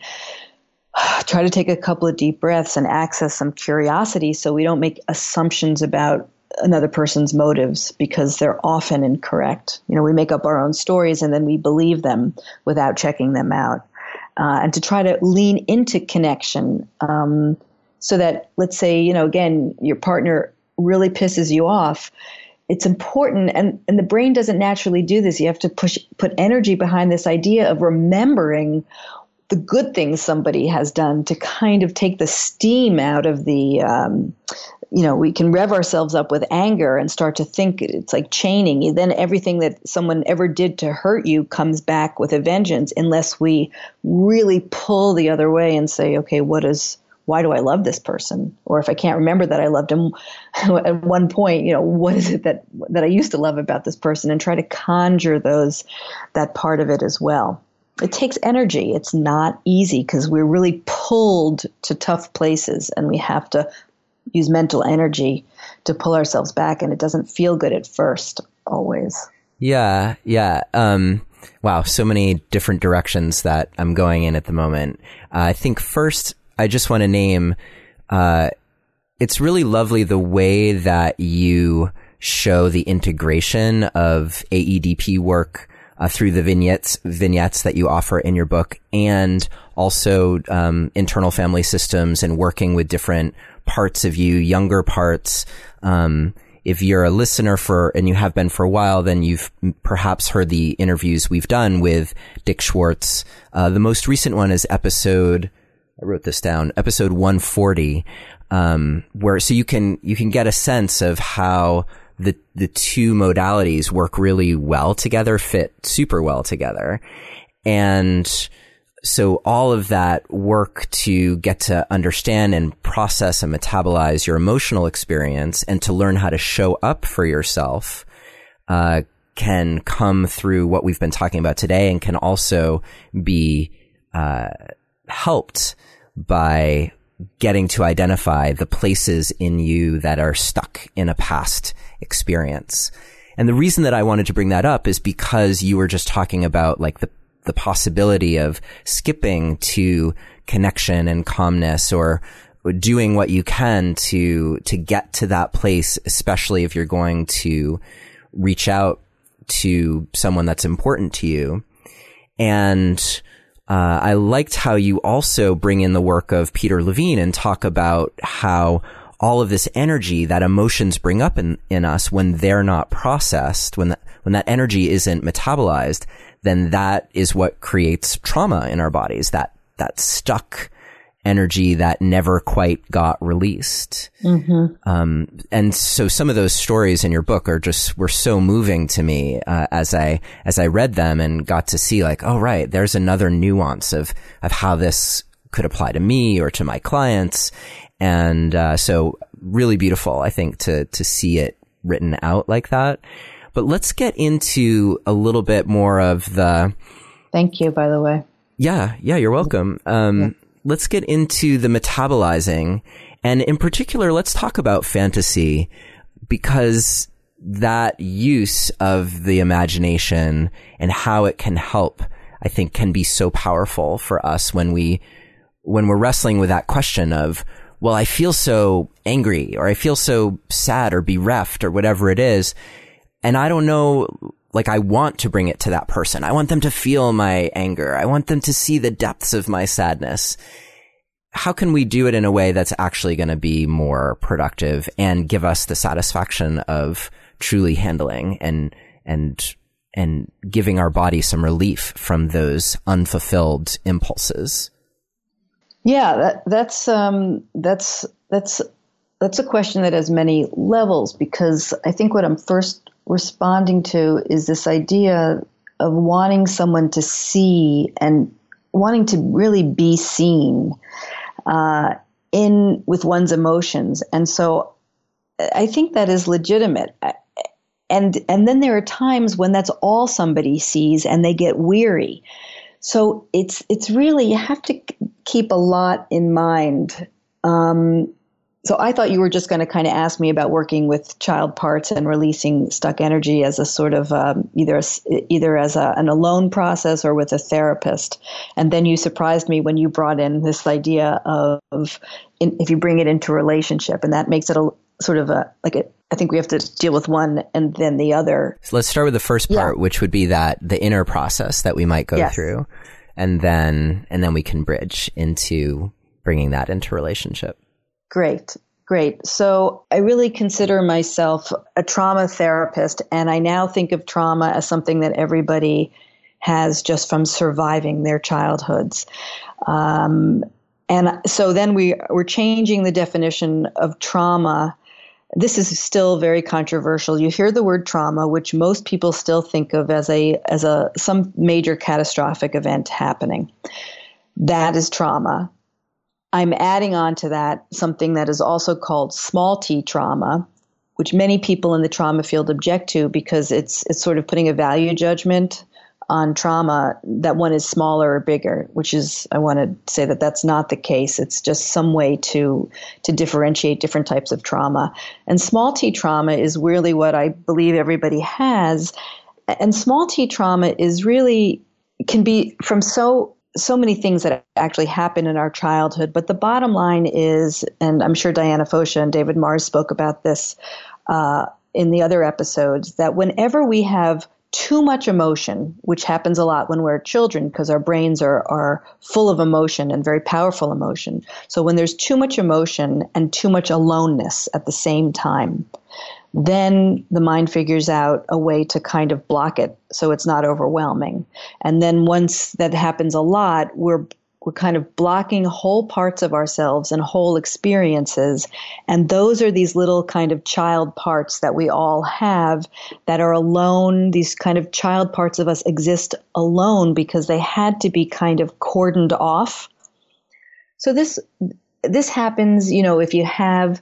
(sighs) try to take a couple of deep breaths and access some curiosity so we don't make assumptions about another person's motives because they're often incorrect. You know, we make up our own stories and then we believe them without checking them out. Uh, and to try to lean into connection um, so that, let's say, you know, again, your partner really pisses you off. It's important, and, and the brain doesn't naturally do this. You have to push put energy behind this idea of remembering the good things somebody has done to kind of take the steam out of the um, you know, we can rev ourselves up with anger and start to think it's like chaining. Then everything that someone ever did to hurt you comes back with a vengeance unless we really pull the other way and say, okay, what is, why do I love this person? Or if I can't remember that I loved him (laughs) at one point, you know, what is it that, that I used to love about this person and try to conjure those, that part of it as well. It takes energy. It's not easy because we're really pulled to tough places and we have to use mental energy to pull ourselves back and it doesn't feel good at first always. Yeah yeah um, wow so many different directions that i'm going in at the moment. Uh, i think first i just want to name uh, it's really lovely the way that you show the integration of aedp work uh, through the vignettes vignettes that you offer in your book and also um, internal family systems and working with different parts of you, younger parts. Um, if you're a listener for, and you have been for a while, then you've perhaps heard the interviews we've done with Dick Schwartz. Uh, the most recent one is episode, I wrote this down, episode 140, um, where, so you can, you can get a sense of how the, the two modalities work really well together, fit super well together. And, so all of that work to get to understand and process and metabolize your emotional experience and to learn how to show up for yourself uh, can come through what we've been talking about today and can also be uh, helped by getting to identify the places in you that are stuck in a past experience. And the reason that I wanted to bring that up is because you were just talking about like the the possibility of skipping to connection and calmness or doing what you can to to get to that place especially if you're going to reach out to someone that's important to you. And uh, I liked how you also bring in the work of Peter Levine and talk about how all of this energy that emotions bring up in, in us when they're not processed, when that, when that energy isn't metabolized, then that is what creates trauma in our bodies. That that stuck energy that never quite got released. Mm-hmm. Um, and so some of those stories in your book are just were so moving to me uh, as I as I read them and got to see like, oh right, there's another nuance of of how this could apply to me or to my clients. And uh, so really beautiful, I think, to to see it written out like that. But let's get into a little bit more of the. Thank you, by the way. Yeah, yeah, you're welcome. Um, yeah let's get into the metabolizing. And in particular, let's talk about fantasy because that use of the imagination and how it can help, I think can be so powerful for us when we, when we're wrestling with that question of, well, I feel so angry or I feel so sad or bereft or whatever it is. And I don't know like I want to bring it to that person. I want them to feel my anger. I want them to see the depths of my sadness. How can we do it in a way that's actually going to be more productive and give us the satisfaction of truly handling and, and, and giving our body some relief from those unfulfilled impulses? Yeah, that, that's, um, that's, that's, that's a question that has many levels because I think what I'm first responding to is this idea of wanting someone to see and wanting to really be seen uh, in with one's emotions, and so I think that is legitimate. And and then there are times when that's all somebody sees, and they get weary. So it's it's really you have to keep a lot in mind. Um, so I thought you were just going to kind of ask me about working with child parts and releasing stuck energy as a sort of um, either either as a, an alone process or with a therapist. And then you surprised me when you brought in this idea of in, if you bring it into relationship, and that makes it a sort of a like a. I think we have to deal with one and then the other. So let's start with the first part, yeah. which would be that the inner process that we might go yes. through, and then and then we can bridge into bringing that into relationship. Great. Great. So I really consider myself a trauma therapist, and I now think of trauma as something that everybody has just from surviving their childhoods. Um, and so then we, we're changing the definition of trauma. This is still very controversial. You hear the word trauma, which most people still think of as a as a some major catastrophic event happening. That is trauma. I'm adding on to that something that is also called small t trauma, which many people in the trauma field object to because it's it's sort of putting a value judgment on trauma that one is smaller or bigger, which is I want to say that that's not the case. It's just some way to to differentiate different types of trauma. And small t trauma is really what I believe everybody has. And small t trauma is really can be from so so many things that actually happen in our childhood. But the bottom line is, and I'm sure Diana Fosha and David Mars spoke about this uh, in the other episodes, that whenever we have too much emotion, which happens a lot when we're children because our brains are, are full of emotion and very powerful emotion. So when there's too much emotion and too much aloneness at the same time, then the mind figures out a way to kind of block it so it's not overwhelming. And then once that happens a lot, we're we're kind of blocking whole parts of ourselves and whole experiences. And those are these little kind of child parts that we all have that are alone. These kind of child parts of us exist alone because they had to be kind of cordoned off. So this, this happens, you know, if you have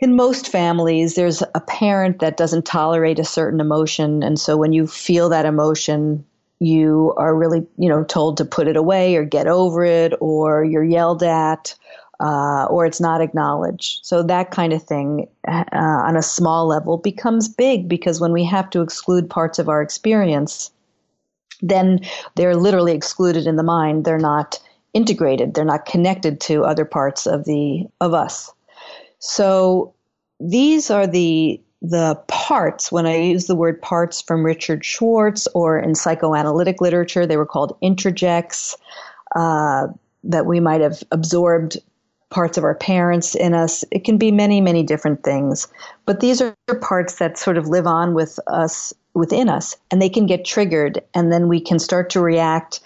in most families, there's a parent that doesn't tolerate a certain emotion. And so when you feel that emotion, you are really, you know, told to put it away or get over it, or you're yelled at, uh, or it's not acknowledged. So that kind of thing uh, on a small level becomes big because when we have to exclude parts of our experience, then they're literally excluded in the mind. They're not integrated. They're not connected to other parts of the of us. So these are the the parts, when I use the word parts from Richard Schwartz or in psychoanalytic literature, they were called introjects, uh, that we might have absorbed parts of our parents in us. It can be many, many different things. But these are parts that sort of live on with us, within us, and they can get triggered, and then we can start to react.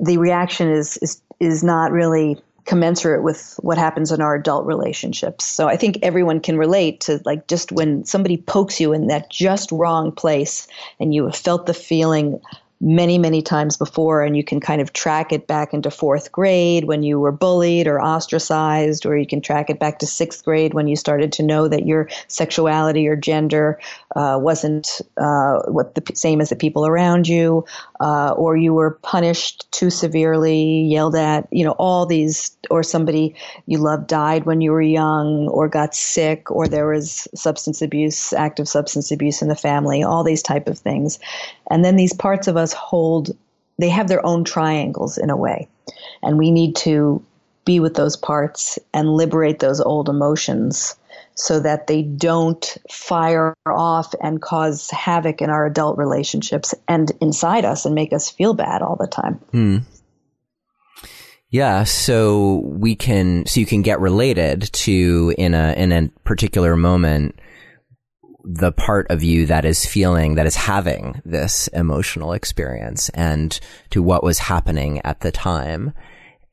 The reaction is, is is not really commensurate with what happens in our adult relationships. So I think everyone can relate to like just when somebody pokes you in that just wrong place and you have felt the feeling many, many times before, and you can kind of track it back into fourth grade when you were bullied or ostracized, or you can track it back to sixth grade when you started to know that your sexuality or gender uh, wasn't uh, what the same as the people around you, uh, or you were punished too severely, yelled at, you know, all these, or somebody you loved died when you were young, or got sick, or there was substance abuse, active substance abuse in the family, all these type of things. And then these parts of us hold, they have their own triangles in a way. And we need to be with those parts and liberate those old emotions so that they don't fire off and cause havoc in our adult relationships and inside us and make us feel bad all the time. Hmm. Yeah, so we can so you can get related to in a in a particular moment the part of you that is feeling, that is having this emotional experience and to what was happening at the time.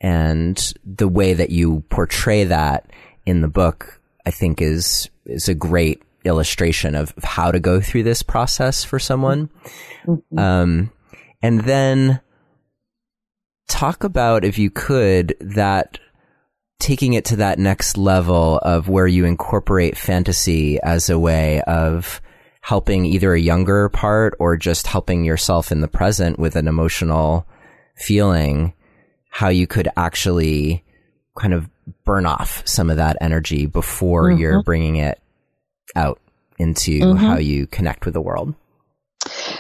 And the way that you portray that in the book, I think is, is a great illustration of how to go through this process for someone. Mm-hmm. Um, and then talk about, if you could, that taking it to that next level of where you incorporate fantasy as a way of helping either a younger part or just helping yourself in the present with an emotional feeling, how you could actually kind of burn off some of that energy before mm-hmm. you're bringing it out into mm-hmm. how you connect with the world.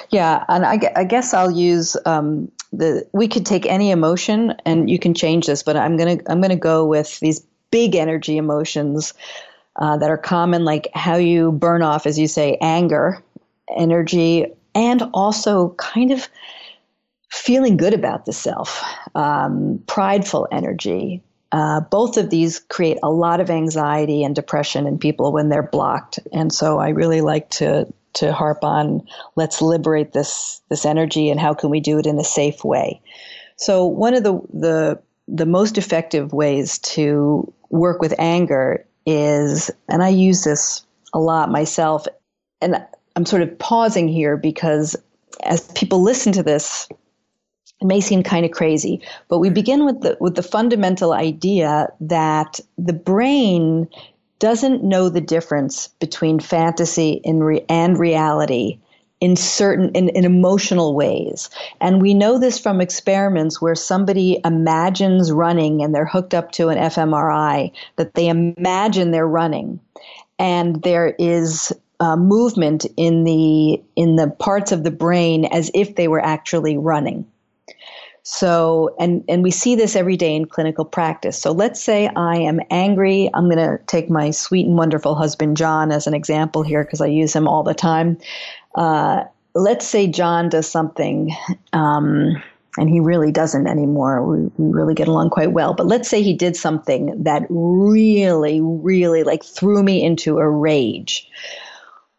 Yeah, and I, I guess I'll use um, the. We could take any emotion, and you can change this, but I'm gonna I'm gonna go with these big energy emotions uh, that are common, like how you burn off, as you say, anger, energy, and also kind of feeling good about the self, um, prideful energy. Uh, both of these create a lot of anxiety and depression in people when they're blocked, and so I really like to to harp on let's liberate this this energy and how can we do it in a safe way. So one of the the the most effective ways to work with anger is and I use this a lot myself and I'm sort of pausing here because as people listen to this it may seem kind of crazy, but we begin with the with the fundamental idea that the brain doesn't know the difference between fantasy and, re- and reality in certain in, in, emotional ways. And we know this from experiments where somebody imagines running and they're hooked up to an fMRI that they imagine they're running. And there is uh, movement in the in the parts of the brain as if they were actually running so, and, and we see this every day in clinical practice. So let's say I am angry. I'm going to take my sweet and wonderful husband, John, as an example here because I use him all the time. Uh, let's say John does something, um, and he really doesn't anymore. We, we really get along quite well. But let's say he did something that really, really like threw me into a rage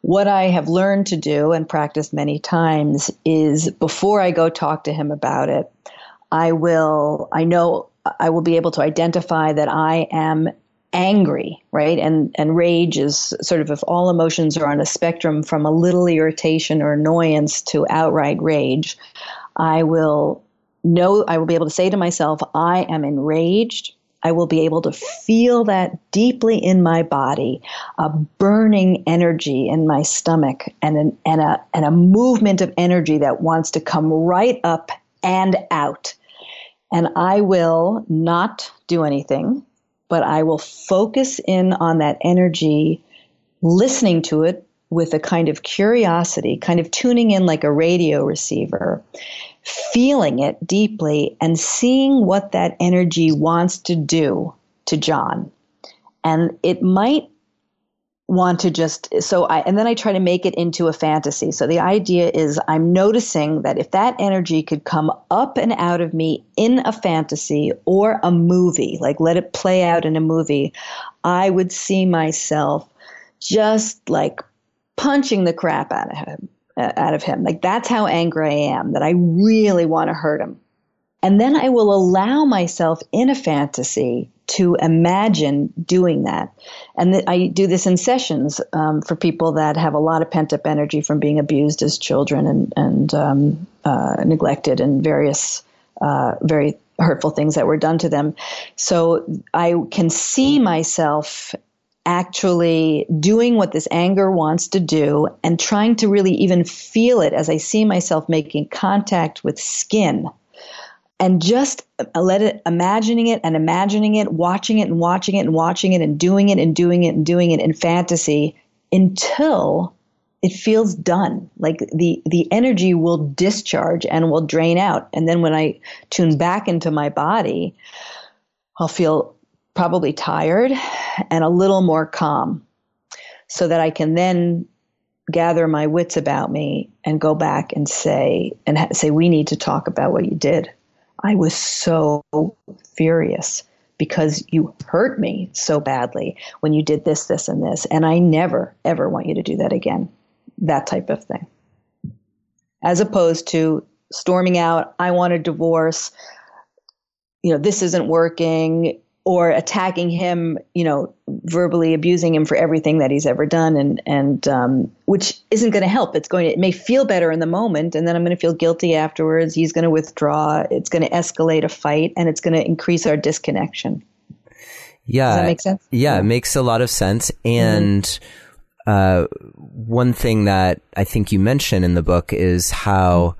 what I have learned to do and practiced many times is before I go talk to him about it, I will, I know I will be able to identify that I am angry, right? And, and rage is sort of if all emotions are on a spectrum from a little irritation or annoyance to outright rage, I will know, I will be able to say to myself, I am enraged. I will be able to feel that deeply in my body, a burning energy in my stomach and, an, and, a, and a movement of energy that wants to come right up and out. And I will not do anything, but I will focus in on that energy, listening to it with a kind of curiosity, kind of tuning in like a radio receiver, feeling it deeply and seeing what that energy wants to do to John. And it might want to just so I and then I try to make it into a fantasy. So the idea is I'm noticing that if that energy could come up and out of me in a fantasy or a movie, like let it play out in a movie, I would see myself just like punching the crap out of him uh, out of him. Like that's how angry I am that I really want to hurt him. And then I will allow myself in a fantasy to imagine doing that. And th- I do this in sessions um, for people that have a lot of pent up energy from being abused as children and, and um, uh, neglected and various uh, very hurtful things that were done to them. So I can see myself actually doing what this anger wants to do and trying to really even feel it as I see myself making contact with skin and just uh, let it imagining it and imagining it watching it and watching it and watching it and doing it and doing it and doing it in fantasy until it feels done. Like the the energy will discharge and will drain out. And then when i tune back into my body i'll feel probably tired and a little more calm so that i can then gather my wits about me and go back and say and ha- say we need to talk about what you did i was so furious because you hurt me so badly when you did this this and this. And i never ever want you to do that again. That type of thing. As opposed to storming out, I want a divorce, you know, this isn't working, or attacking him, you know, verbally abusing him for everything that he's ever done, and and um, which isn't going to help. It's going to it may feel better in the moment, and then I'm going to feel guilty afterwards. He's going to withdraw. It's going to escalate a fight, and it's going to increase our disconnection. Yeah, Does that make sense? Yeah, yeah. it makes a lot of sense, and. Mm-hmm uh, one thing that I think you mention in the book is how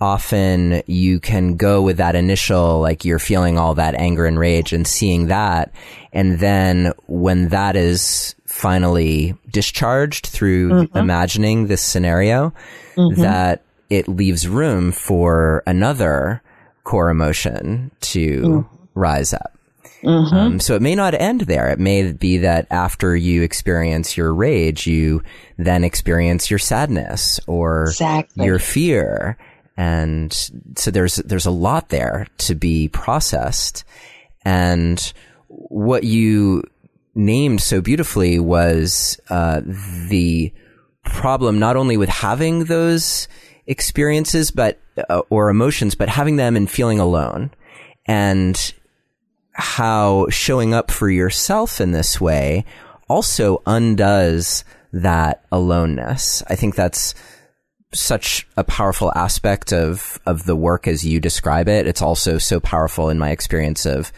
often you can go with that initial, like you're feeling all that anger and rage and seeing that. And then when that is finally discharged through mm-hmm. imagining this scenario, mm-hmm. that it leaves room for another core emotion to mm-hmm. rise up. Mm-hmm. Um, so it may not end there. It may be that after you experience your rage, you then experience your sadness or exactly. your fear. And so there's, there's a lot there to be processed. And what you named so beautifully was, uh, the problem not only with having those experiences, but, uh, or emotions, but having them and feeling alone. And how showing up for yourself in this way also undoes that aloneness. I think that's such a powerful aspect of, of the work as you describe it. It's also so powerful in my experience of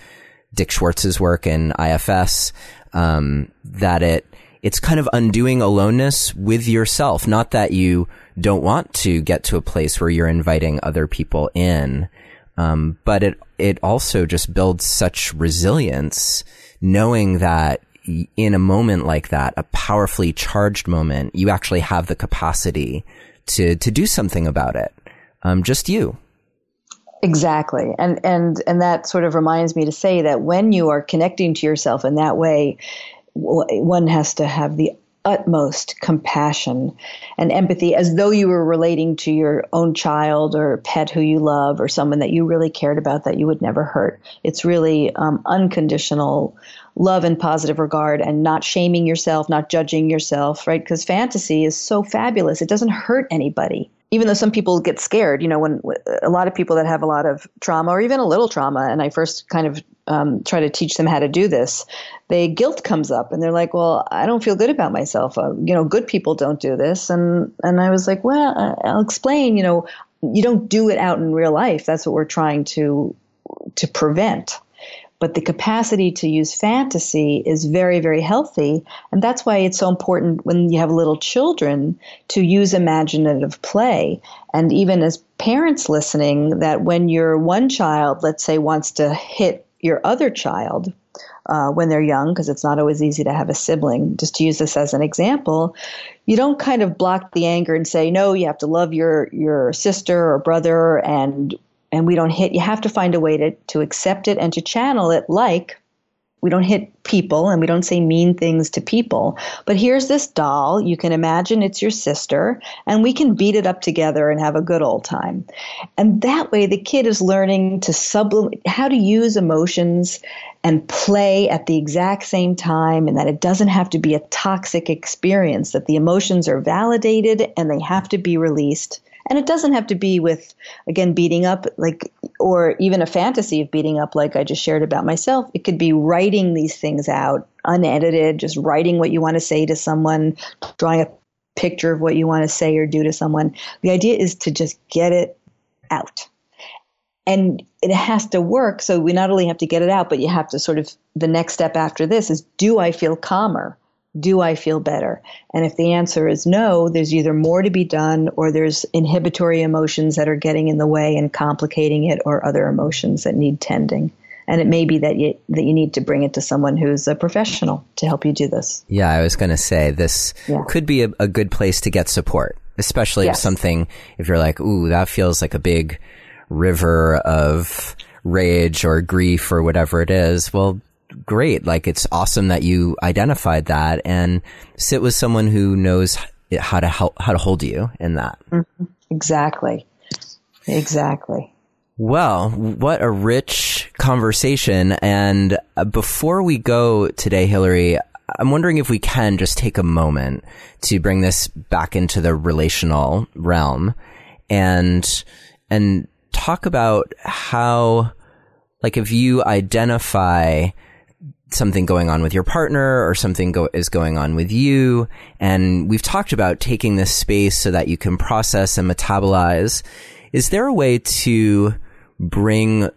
Dick Schwartz's work in IFS, um, that it, it's kind of undoing aloneness with yourself. Not that you don't want to get to a place where you're inviting other people in, um, but it it also just builds such resilience, knowing that in a moment like that, a powerfully charged moment, you actually have the capacity to to do something about it. Um, just you. Exactly. And and and that sort of reminds me to say that when you are connecting to yourself in that way, one has to have the utmost compassion and empathy as though you were relating to your own child or pet who you love or someone that you really cared about that you would never hurt. It's really um, unconditional love and positive regard and not shaming yourself, not judging yourself, right? Because fantasy is so fabulous. It doesn't hurt anybody even though some people get scared, you know, when a lot of people that have a lot of trauma or even a little trauma, and I first kind of um, try to teach them how to do this, they guilt comes up and they're like, "Well, I don't feel good about myself. Uh, you know, good people don't do this." And and I was like, "Well, I'll explain. You know, you don't do it out in real life. That's what we're trying to to prevent." But the capacity to use fantasy is very, very healthy. And that's why it's so important when you have little children to use imaginative play. And even as parents listening, that when your one child, let's say, wants to hit your other child, uh, when they're young, because it's not always easy to have a sibling. Just to use this as an example, you don't kind of block the anger and say, "No, you have to love your your sister or brother," and and we don't hit, you have to find a way to, to accept it and to channel it like we don't hit people and we don't say mean things to people. But here's this doll. You can imagine it's your sister, and we can beat it up together and have a good old time. And that way, the kid is learning to sublimate how to use emotions and play at the exact same time, and that it doesn't have to be a toxic experience, that the emotions are validated and they have to be released and it doesn't have to be with, again, beating up. Like or even a fantasy of beating up, like I just shared about myself. It could be writing these things out, unedited, just writing what you want to say to someone, drawing a picture of what you want to say or do to someone. The idea is to just get it out. And it has to work. So we not only have to get it out, but you have to sort of, the next step after this is do I feel calmer? Do I feel better? And if the answer is no, there's either more to be done or there's inhibitory emotions that are getting in the way and complicating it or other emotions that need tending. And it may be that you that you need to bring it to someone who's a professional to help you do this. Yeah, I was going to say this yeah. could be a, a, good place to get support, especially yes. if something if you're like, "Ooh, that feels like a big river of rage or grief or whatever it is." Well, great. Like it's awesome that you identified that and sit with someone who knows how to help, how to hold you in that. Mm-hmm. Exactly. Exactly. Well, what a rich conversation. And uh, before we go today, Hilary, I'm wondering if we can just take a moment to bring this back into the relational realm and, and talk about how, like, if you identify something going on with your partner or something go- is going on with you. And we've talked about taking this space so that you can process and metabolize. Is there a way to bring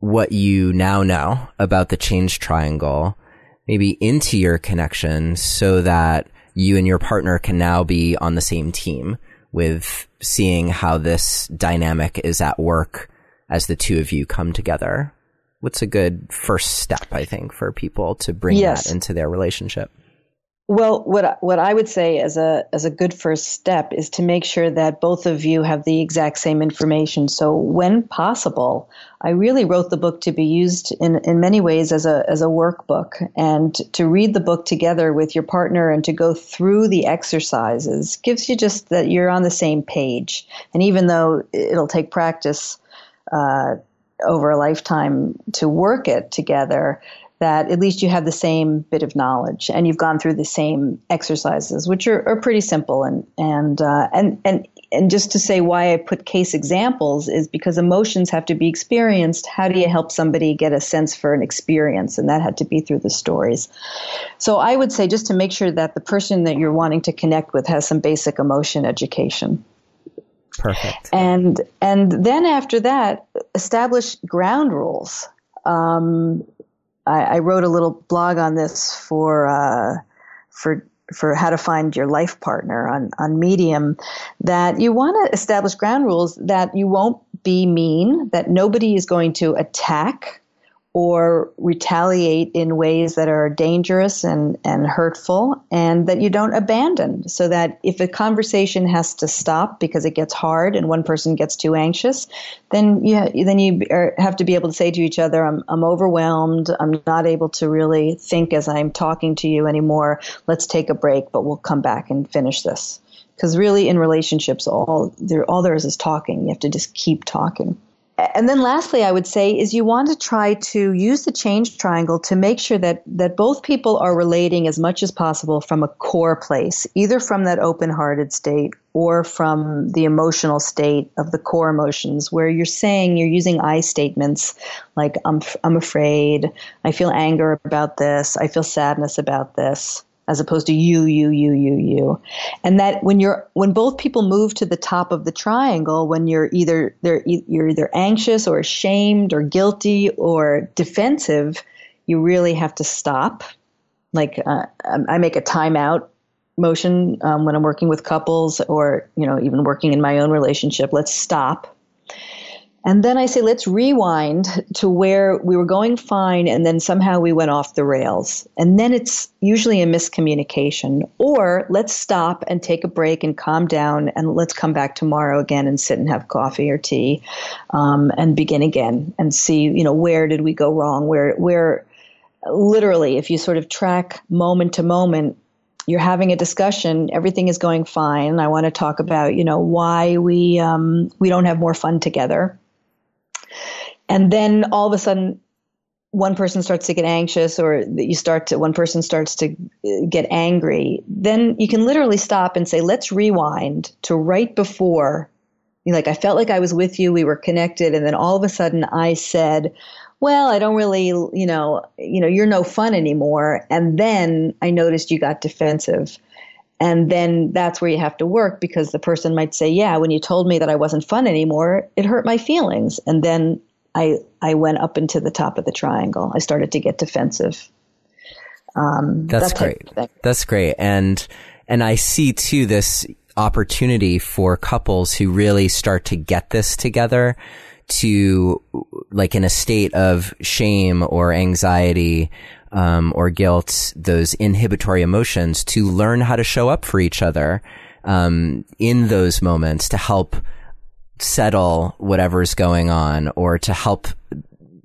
what you now know about the change triangle maybe into your connection so that you and your partner can now be on the same team with seeing how this dynamic is at work as the two of you come together? What's a good first step I think for people to bring yes. that into their relationship? Well, what what I would say as a as a good first step is to make sure that both of you have the exact same information. So when possible, I really wrote the book to be used in, in many ways as a as a workbook and to read the book together with your partner and to go through the exercises gives you just that you're on the same page. And even though it'll take practice uh, over a lifetime to work it together that at least you have the same bit of knowledge and you've gone through the same exercises, which are, are pretty simple. And and uh, and and and just to say why I put case examples is because emotions have to be experienced. How do you help somebody get a sense for an experience? And that had to be through the stories. So I would say just to make sure that the person that you're wanting to connect with has some basic emotion education. Perfect. And and then after that, establish ground rules. Um, I, I, wrote a little blog on this for uh, for for how to find your life partner on on Medium. That you want to establish ground rules that you won't be mean, that nobody is going to attack or retaliate in ways that are dangerous and, and hurtful and that you don't abandon so that if a conversation has to stop because it gets hard and one person gets too anxious then you then you er, have to be able to say to each other I'm I'm overwhelmed. I'm not able to really think as I'm talking to you anymore. Let's take a break but we'll come back and finish this. Because really in relationships all there all there is is talking. You have to just keep talking and then lastly, I would say is you want to try to use the change triangle to make sure that, that both people are relating as much as possible from a core place, either from that open hearted state or from the emotional state of the core emotions where you're saying you're using I statements like I'm, I'm afraid, I feel anger about this, I feel sadness about this as opposed to you, you, you, you, you. And that when you're, when both people move to the top of the triangle, when you're either, they're, you're either anxious or ashamed or guilty or defensive, you really have to stop. Like, uh, I make a timeout motion um, when I'm working with couples or, you know, even working in my own relationship. Let's stop and then I say, let's rewind to where we were going fine and then somehow we went off the rails. And then it's usually a miscommunication. Or let's stop and take a break and calm down and let's come back tomorrow again and sit and have coffee or tea um, and begin again and see, you know, where did we go wrong? Where, where literally, if you sort of track moment to moment, you're having a discussion, everything is going fine. I want to talk about, you know, why we um, we don't have more fun together and then all of a sudden one person starts to get anxious or you start to one person starts to uh, get angry then you can literally stop and say let's rewind to right before like I felt like I was with you, we were connected, and then all of a sudden I said, "Well, I don't really, you know, you know, you're no fun anymore." And then I noticed you got defensive. And then that's where you have to work because the person might say, "Yeah, when you told me that I wasn't fun anymore, it hurt my feelings." And then I I went up into the top of the triangle. I started to get defensive. Um, that's that great. That's great. And and I see too this opportunity for couples who really start to get this together to like in a state of shame or anxiety um, or guilt, those inhibitory emotions, to learn how to show up for each other um, in those moments to help settle whatever's going on or to help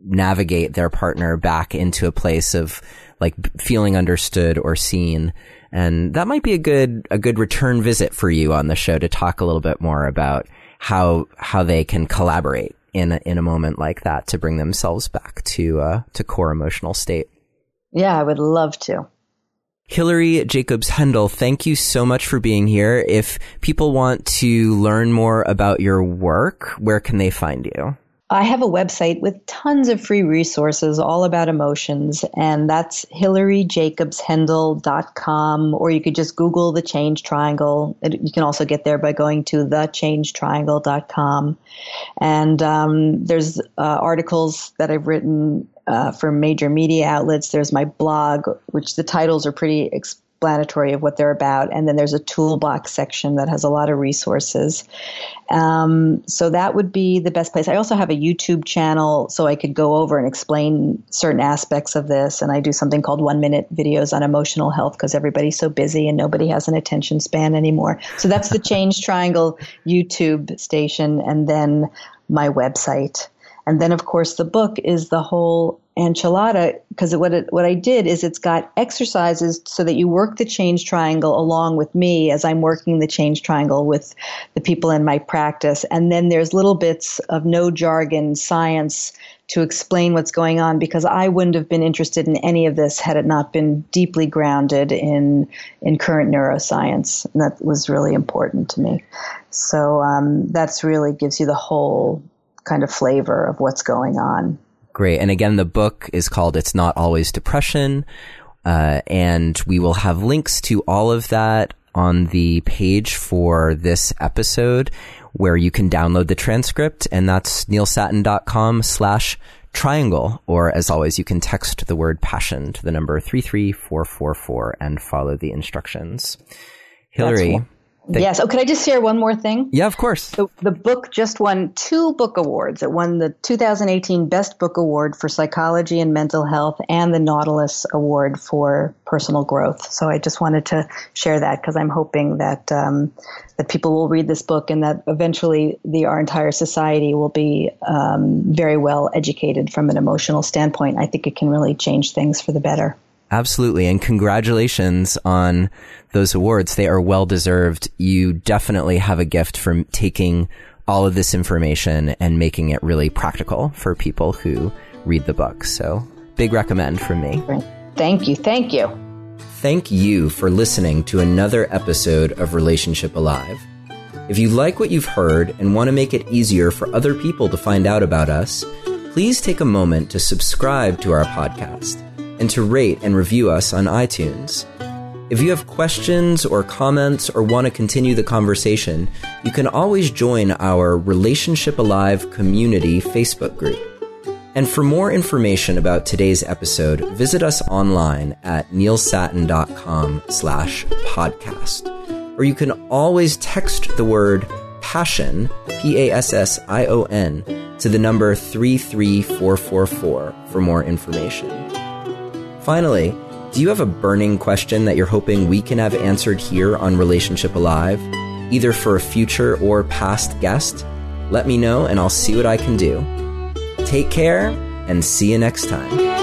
navigate their partner back into a place of like feeling understood or seen. And that might be a good, a good return visit for you on the show to talk a little bit more about how, how they can collaborate in a, in a moment like that to bring themselves back to, uh, to core emotional state. Yeah, I would love to. Hilary Jacobs Hendel, thank you so much for being here. If people want to learn more about your work, where can they find you? I have a website with tons of free resources all about emotions, and that's hilaryjacobshendel.com, or you could just Google the Change Triangle. You can also get there by going to thechangetriangle.com. And um, there's uh, articles that I've written uh, for major media outlets. There's my blog, which the titles are pretty explanatory of what they're about. And then there's a toolbox section that has a lot of resources. Um, so that would be the best place. I also have a YouTube channel so I could go over and explain certain aspects of this. And I do something called one minute videos on emotional health because everybody's so busy and nobody has an attention span anymore. So that's the Change Triangle YouTube station and then my website. And then, of course, the book is the whole enchilada because what it, what I did is it's got exercises so that you work the change triangle along with me as I'm working the change triangle with the people in my practice, and then there's little bits of no jargon science to explain what's going on because I wouldn't have been interested in any of this had it not been deeply grounded in in current neuroscience. And that was really important to me. So um, that's really gives you the whole kind of flavor of what's going on. Great. And again, the book is called It's Not Always Depression. Uh, and we will have links to all of that on the page for this episode where you can download the transcript. And that's neilsattin.com slash triangle. Or as always, you can text the word passion to the number 33444 and follow the instructions. Hilary. They, yes. Oh, could I just share one more thing? Yeah, of course. The, the, book just won two book awards. It won the 2018 Best Book Award for Psychology and Mental Health and the Nautilus Award for Personal Growth. So I just wanted to share that because I'm hoping that um, that people will read this book and that eventually the our entire society will be um, very well educated from an emotional standpoint. I think it can really change things for the better. Absolutely. And congratulations on those awards. They are well deserved. You definitely have a gift for taking all of this information and making it really practical for people who read the book. So big recommend from me. Thank you. Thank you. Thank you for listening to another episode of Relationship Alive. If you like what you've heard and want to make it easier for other people to find out about us, please take a moment to subscribe to our podcast and to rate and review us on iTunes. If you have questions or comments or want to continue the conversation, you can always join our Relationship Alive community Facebook group. And for more information about today's episode, visit us online at neilsattin.com slash podcast. Or you can always text the word passion, P-A-S-S-I-O-N, to the number 33444 for more information. Finally, do you have a burning question that you're hoping we can have answered here on Relationship Alive, either for a future or past guest? Let me know and I'll see what I can do. Take care and see you next time.